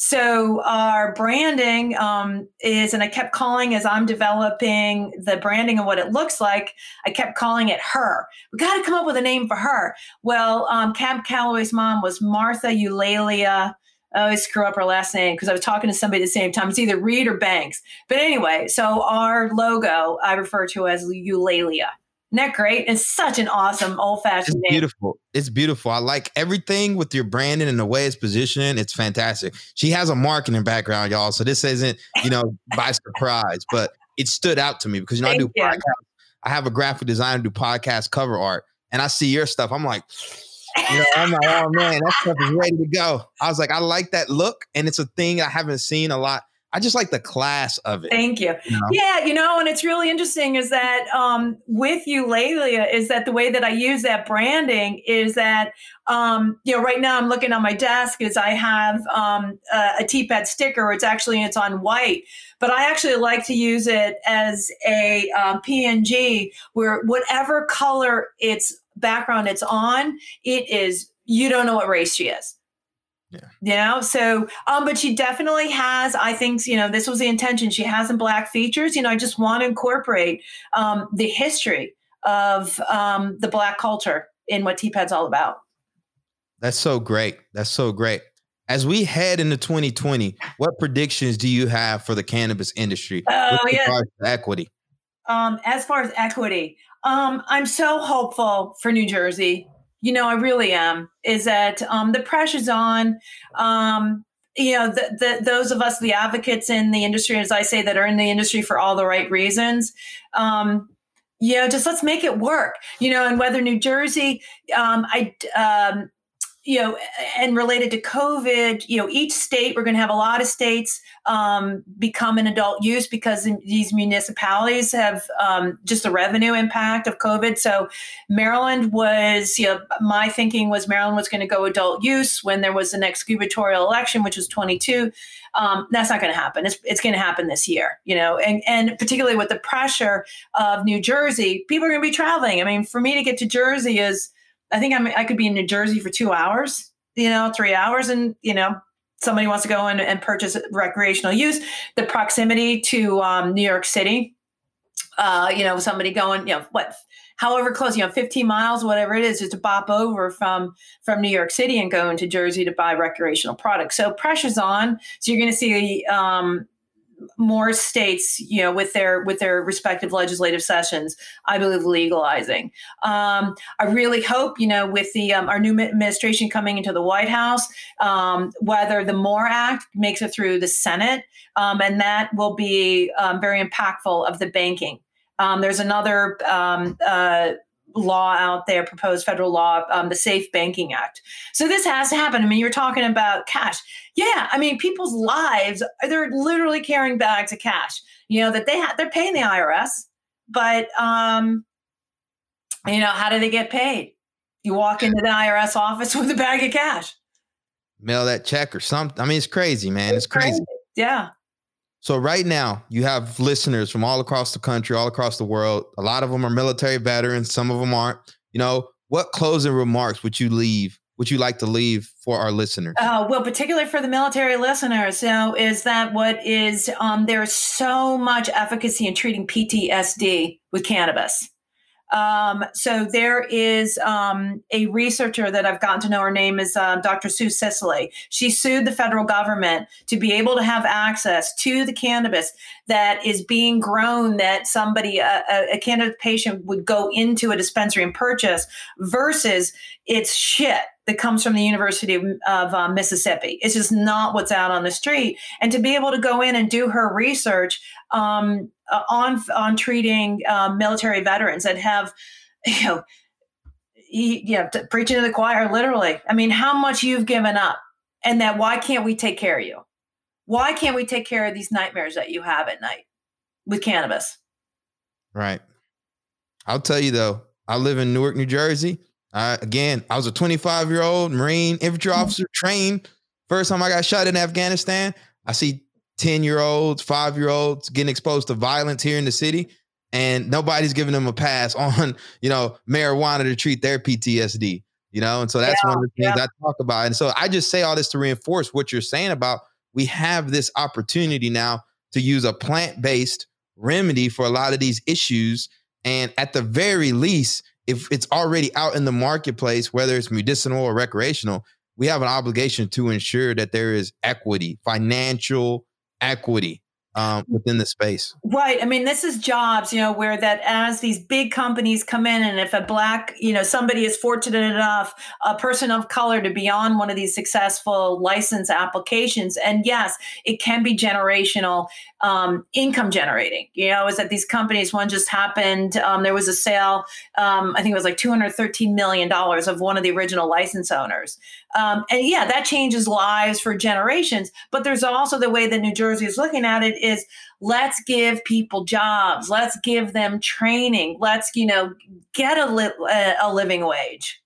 So our branding um, is, and I kept calling as I'm developing the branding and what it looks like. I kept calling it her. We got to come up with a name for her. Well, um, Cab Calloway's mom was Martha Eulalia I always screw up her last name because I was talking to somebody at the same time. It's either Reed or Banks. But anyway, so our logo I refer to as Eulalia. Isn't that great? It's such an awesome old fashioned name. Beautiful. It's beautiful. I like everything with your branding and the way it's positioned. It's fantastic. She has a marketing background, y'all. So this isn't, you know, by surprise, but it stood out to me because you know, Thank I do podcasts. I have a graphic designer do podcast cover art, and I see your stuff. I'm like, you know, I'm like, oh man, that stuff is ready to go. I was like, I like that look, and it's a thing I haven't seen a lot. I just like the class of it. Thank you. you know? Yeah, you know, and it's really interesting is that um, with Eulalia is that the way that I use that branding is that um, you know right now I'm looking on my desk is I have um, a, a TPAD sticker. It's actually it's on white, but I actually like to use it as a uh, PNG where whatever color it's background it's on, it is you don't know what race she is. Yeah. You know, so um, but she definitely has, I think, you know, this was the intention. She has some black features. You know, I just want to incorporate um the history of um the black culture in what TPAD's all about. That's so great. That's so great. As we head into 2020, what predictions do you have for the cannabis industry oh, yeah. equity? Um, as far as equity, um, I'm so hopeful for New Jersey. You know, I really am. Is that um, the pressure's on? Um, you know, the, the, those of us, the advocates in the industry, as I say, that are in the industry for all the right reasons. Um, you know, just let's make it work. You know, and whether New Jersey, um, I um, you know, and related to COVID, you know, each state, we're going to have a lot of states um, become an adult use because these municipalities have um, just the revenue impact of COVID. So Maryland was, you know, my thinking was Maryland was going to go adult use when there was the next gubernatorial election, which was 22. Um, that's not going to happen. It's, it's going to happen this year, you know, and, and particularly with the pressure of New Jersey, people are going to be traveling. I mean, for me to get to Jersey is, I think I'm, I could be in New Jersey for two hours, you know, three hours, and you know, somebody wants to go in and purchase recreational use. The proximity to um, New York City, uh, you know, somebody going, you know, what, however close, you know, 15 miles, whatever it is, just to bop over from from New York City and go into Jersey to buy recreational products. So pressure's on. So you're going to see um, more states, you know, with their with their respective legislative sessions, I believe legalizing. Um, I really hope, you know, with the um, our new administration coming into the White House, um, whether the MORE Act makes it through the Senate, um, and that will be um, very impactful of the banking. Um, there's another uh, law out there, proposed federal law, um, the Safe Banking Act. So this has to happen. I mean, you're talking about cash. Yeah, I mean, people's lives, they're literally carrying bags of cash, you know, that they have, they're paying the IRS, but, um, you know, how do they get paid? You walk into the IRS office with a bag of cash. Mail that check or something. I mean, it's crazy, man. It's, it's crazy. crazy. Yeah. So right now, you have listeners from all across the country, all across the world. A lot of them are military veterans, some of them aren't. You know, what closing remarks would you leave? Would you like to leave for our listeners? Uh, well, particularly for the military listeners, so is that what is um, there is so much efficacy in treating PTSD with cannabis. Um, so there is um, a researcher that I've gotten to know. Her name is uh, Dr. Sue Sisley. She sued the federal government to be able to have access to the cannabis that is being grown that somebody, a, a cannabis patient, would go into a dispensary and purchase versus it's shit that comes from the University of, of um, Mississippi. It's just not what's out on the street. And to be able to go in and do her research um, uh, on on treating um, military veterans that have, you know, he, yeah, preaching to the choir, literally. I mean, how much you've given up, and that why can't we take care of you? Why can't we take care of these nightmares that you have at night with cannabis? Right. I'll tell you though, I live in Newark, New Jersey. Uh, again, I was a 25 year old Marine infantry mm-hmm. officer trained. First time I got shot in Afghanistan, I see 10 year olds, five year olds getting exposed to violence here in the city. And nobody's giving them a pass on, you know, marijuana to treat their PTSD, you know? And so that's yeah, one of the things yeah. I talk about. And so I just say all this to reinforce what you're saying about we have this opportunity now to use a plant based remedy for a lot of these issues. And at the very least, if it's already out in the marketplace, whether it's medicinal or recreational, we have an obligation to ensure that there is equity, financial equity um, within the space. Right. I mean, this is jobs, you know, where that as these big companies come in, and if a black, you know, somebody is fortunate enough, a person of color to be on one of these successful license applications, and yes, it can be generational um, income generating. You know, is that these companies, one just happened, um, there was a sale, um, I think it was like $213 million of one of the original license owners. Um, and yeah, that changes lives for generations. But there's also the way that New Jersey is looking at it is let's give people jobs, let's give them training, let's you know get a li- a living wage.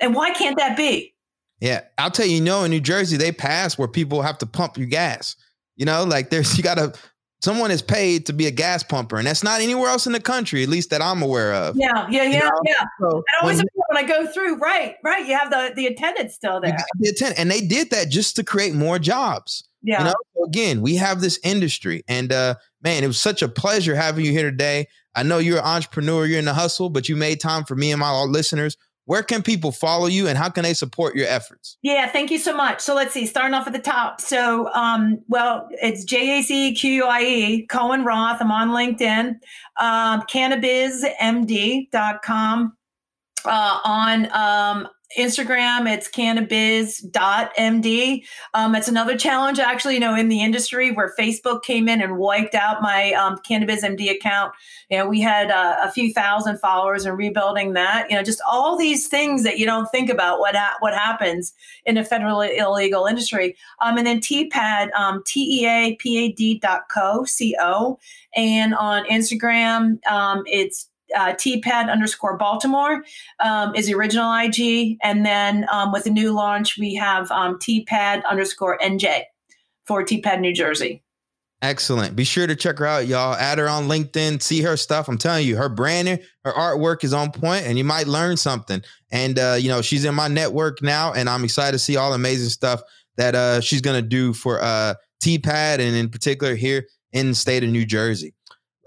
And why can't that be? Yeah, I'll tell you, you know, in New Jersey they pass where people have to pump your gas. You know, like there's you got to someone is paid to be a gas pumper, and that's not anywhere else in the country, at least that I'm aware of. Yeah, yeah, yeah, you know? yeah. So and always when, I go through, right, right, you have the the attendant still there. The attendant, and they did that just to create more jobs. Yeah. You know? so again, we have this industry, and uh, man, it was such a pleasure having you here today. I know you're an entrepreneur, you're in the hustle, but you made time for me and my listeners where can people follow you and how can they support your efforts? Yeah, thank you so much. So let's see, starting off at the top. So, um, well, it's J A C Q I E, Cohen Roth. I'm on LinkedIn, um, cannabismd.com. Uh, on um, Instagram, it's cannabiz.md. Um, it's another challenge, actually, you know, in the industry where Facebook came in and wiped out my um, Cannabis MD account. You know, we had uh, a few thousand followers and rebuilding that. You know, just all these things that you don't think about what ha- what happens in a federal illegal industry. Um, and then TPAD, um, T-E-A-P-A-D dot co, C-O. And on Instagram, um, it's uh, tpad underscore baltimore um, is the original ig and then um, with the new launch we have um, tpad underscore nj for tpad new jersey. Excellent. Be sure to check her out y'all. Add her on linkedin. See her stuff. I'm telling you her branding her artwork is on point and you might learn something. And uh, you know she's in my network now and i'm excited to see all the amazing stuff that uh, she's going to do for uh, tpad and in particular here in the state of new jersey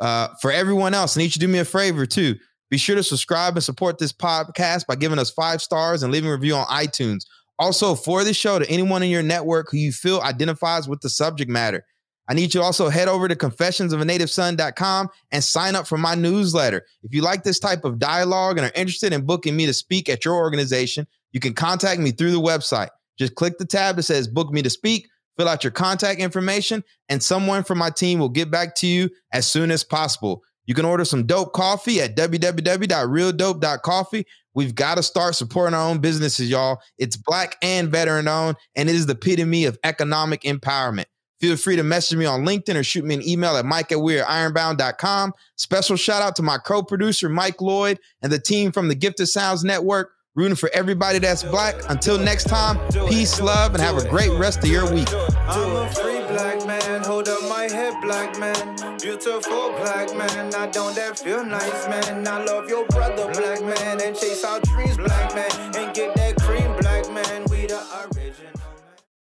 uh, for everyone else, I need you to do me a favor too. Be sure to subscribe and support this podcast by giving us five stars and leaving a review on iTunes. Also, for the show, to anyone in your network who you feel identifies with the subject matter, I need you to also head over to confessionsofanativeson.com and sign up for my newsletter. If you like this type of dialogue and are interested in booking me to speak at your organization, you can contact me through the website. Just click the tab that says book me to speak, fill out your contact information, and someone from my team will get back to you as soon as possible. You can order some dope coffee at www.realdope.coffee. We've got to start supporting our own businesses, y'all. It's black and veteran owned, and it is the epitome of economic empowerment. Feel free to message me on LinkedIn or shoot me an email at mike at weirdIronbound.com. Special shout out to my co producer, Mike Lloyd, and the team from the Gifted Sounds Network, rooting for everybody that's black. Until next time, peace, love, and have a great rest of your week. I'm a free black man, hold up my head, black man. Beautiful black man, I don't that feel nice, man. I love your brother, black man, and chase our dreams, black man, and get